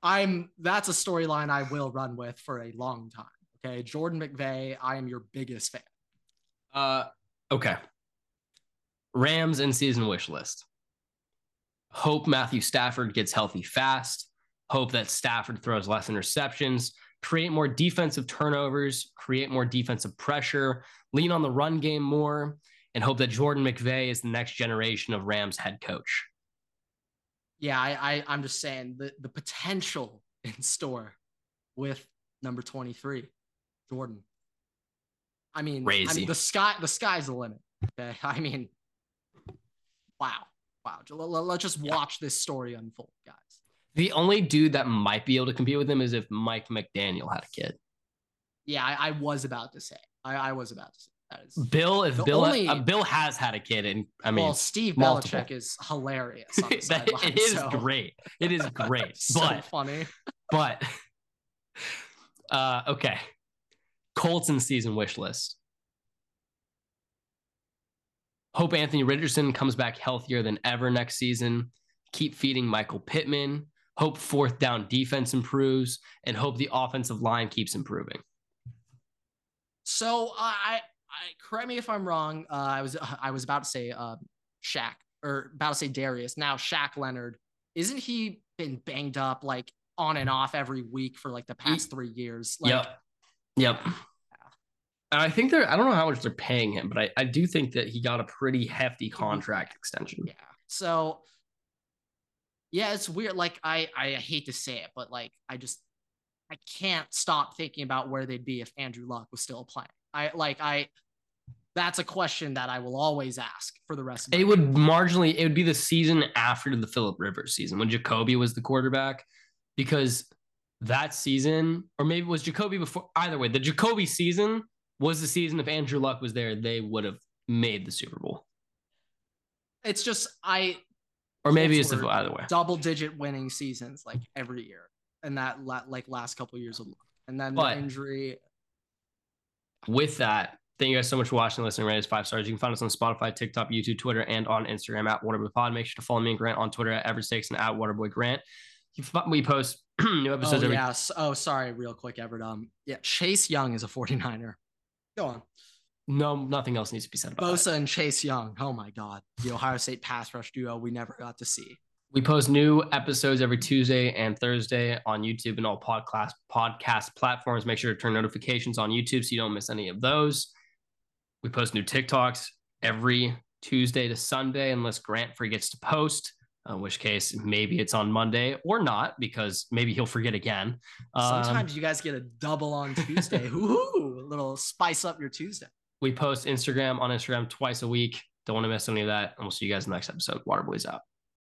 I'm that's a storyline I will run with for a long time. Okay. Jordan McVay, I am your biggest fan.
Uh, okay. Rams in season wish list. Hope Matthew Stafford gets healthy fast. Hope that Stafford throws less interceptions. Create more defensive turnovers. Create more defensive pressure. Lean on the run game more. And hope that Jordan McVay is the next generation of Rams head coach.
Yeah, I, I I'm just saying the, the potential *laughs* in store with number 23, Jordan. I mean, I
Crazy.
mean the sky the sky's the limit. Okay. *laughs* I mean, wow. Wow. Let- let- Let's just
Yeah.
watch this story unfold, guys.
The only dude that might be able to compete with him is if Mike McDaniel had a kid.
Yeah, I, I was about to say. I, I was about to say that is
Bill, if Bill,
only-
uh, Bill has had a kid, and I mean,
well, Steve
multiple.
Belichick is hilarious. On the *laughs*
That- it is
so-
great. It is *laughs* great.
so
but
funny.
but *laughs* uh okay. Colts in season wish list. Hope Anthony Richardson comes back healthier than ever next season. Keep feeding Michael Pittman. Hope fourth down defense improves and hope the offensive line keeps improving.
So I, I correct me if I'm wrong. Uh, I was I was about to say uh, Shaq or about to say Darius. Now Shaq Leonard, isn't he been banged up like on and off every week for like the past three years? Like,
yep. Yep. And I think they're I don't know how much they're paying him, but I, I do think that he got a pretty hefty contract extension.
Yeah. So yeah, it's weird. Like I I hate to say it, but like I just I can't stop thinking about where they'd be if Andrew Luck was still playing. I like I that's a question that I will always ask for the rest of my
It would marginally, it would be the season after the Philip Rivers season when Jacoby was the quarterback, because that season, or maybe it was Jacoby before. Either way, the Jacoby season was the season. If Andrew Luck was there, they would have made the Super Bowl,
it's just I
or maybe it's the either way.
double digit winning seasons like every year. And that la- like last couple years of Luck. And then
But-
the injury.
With that, thank you guys so much for watching, listening, rating us five stars. You can find us on Spotify, TikTok, YouTube, Twitter, and on Instagram at Waterboy Pod. Make sure to follow me and Grant on Twitter at EverettsTakes and at Waterboy Grant. We post *clears throat* new episodes
Oh,
every
yeah. s- Oh, sorry, real quick, Everett. Um, yeah, Chase Young is a 49er. Go on.
No, nothing else needs to be said about.
Bosa and Chase Young. Oh my God. The Ohio State pass rush duo we never got to see.
We post new episodes every Tuesday and Thursday on YouTube and all podcast podcast platforms. Make sure to turn notifications on YouTube so you don't miss any of those. We post new TikToks every Tuesday to Sunday, unless Grant forgets to post. In which case, maybe it's on Monday or not, because maybe he'll forget again. Um,
Sometimes you guys get a double on Tuesday. *laughs* Ooh, a little spice up your Tuesday.
we post Instagram on Instagram twice a week. Don't want to miss any of that. And we'll see you guys in the next episode. Waterboys out.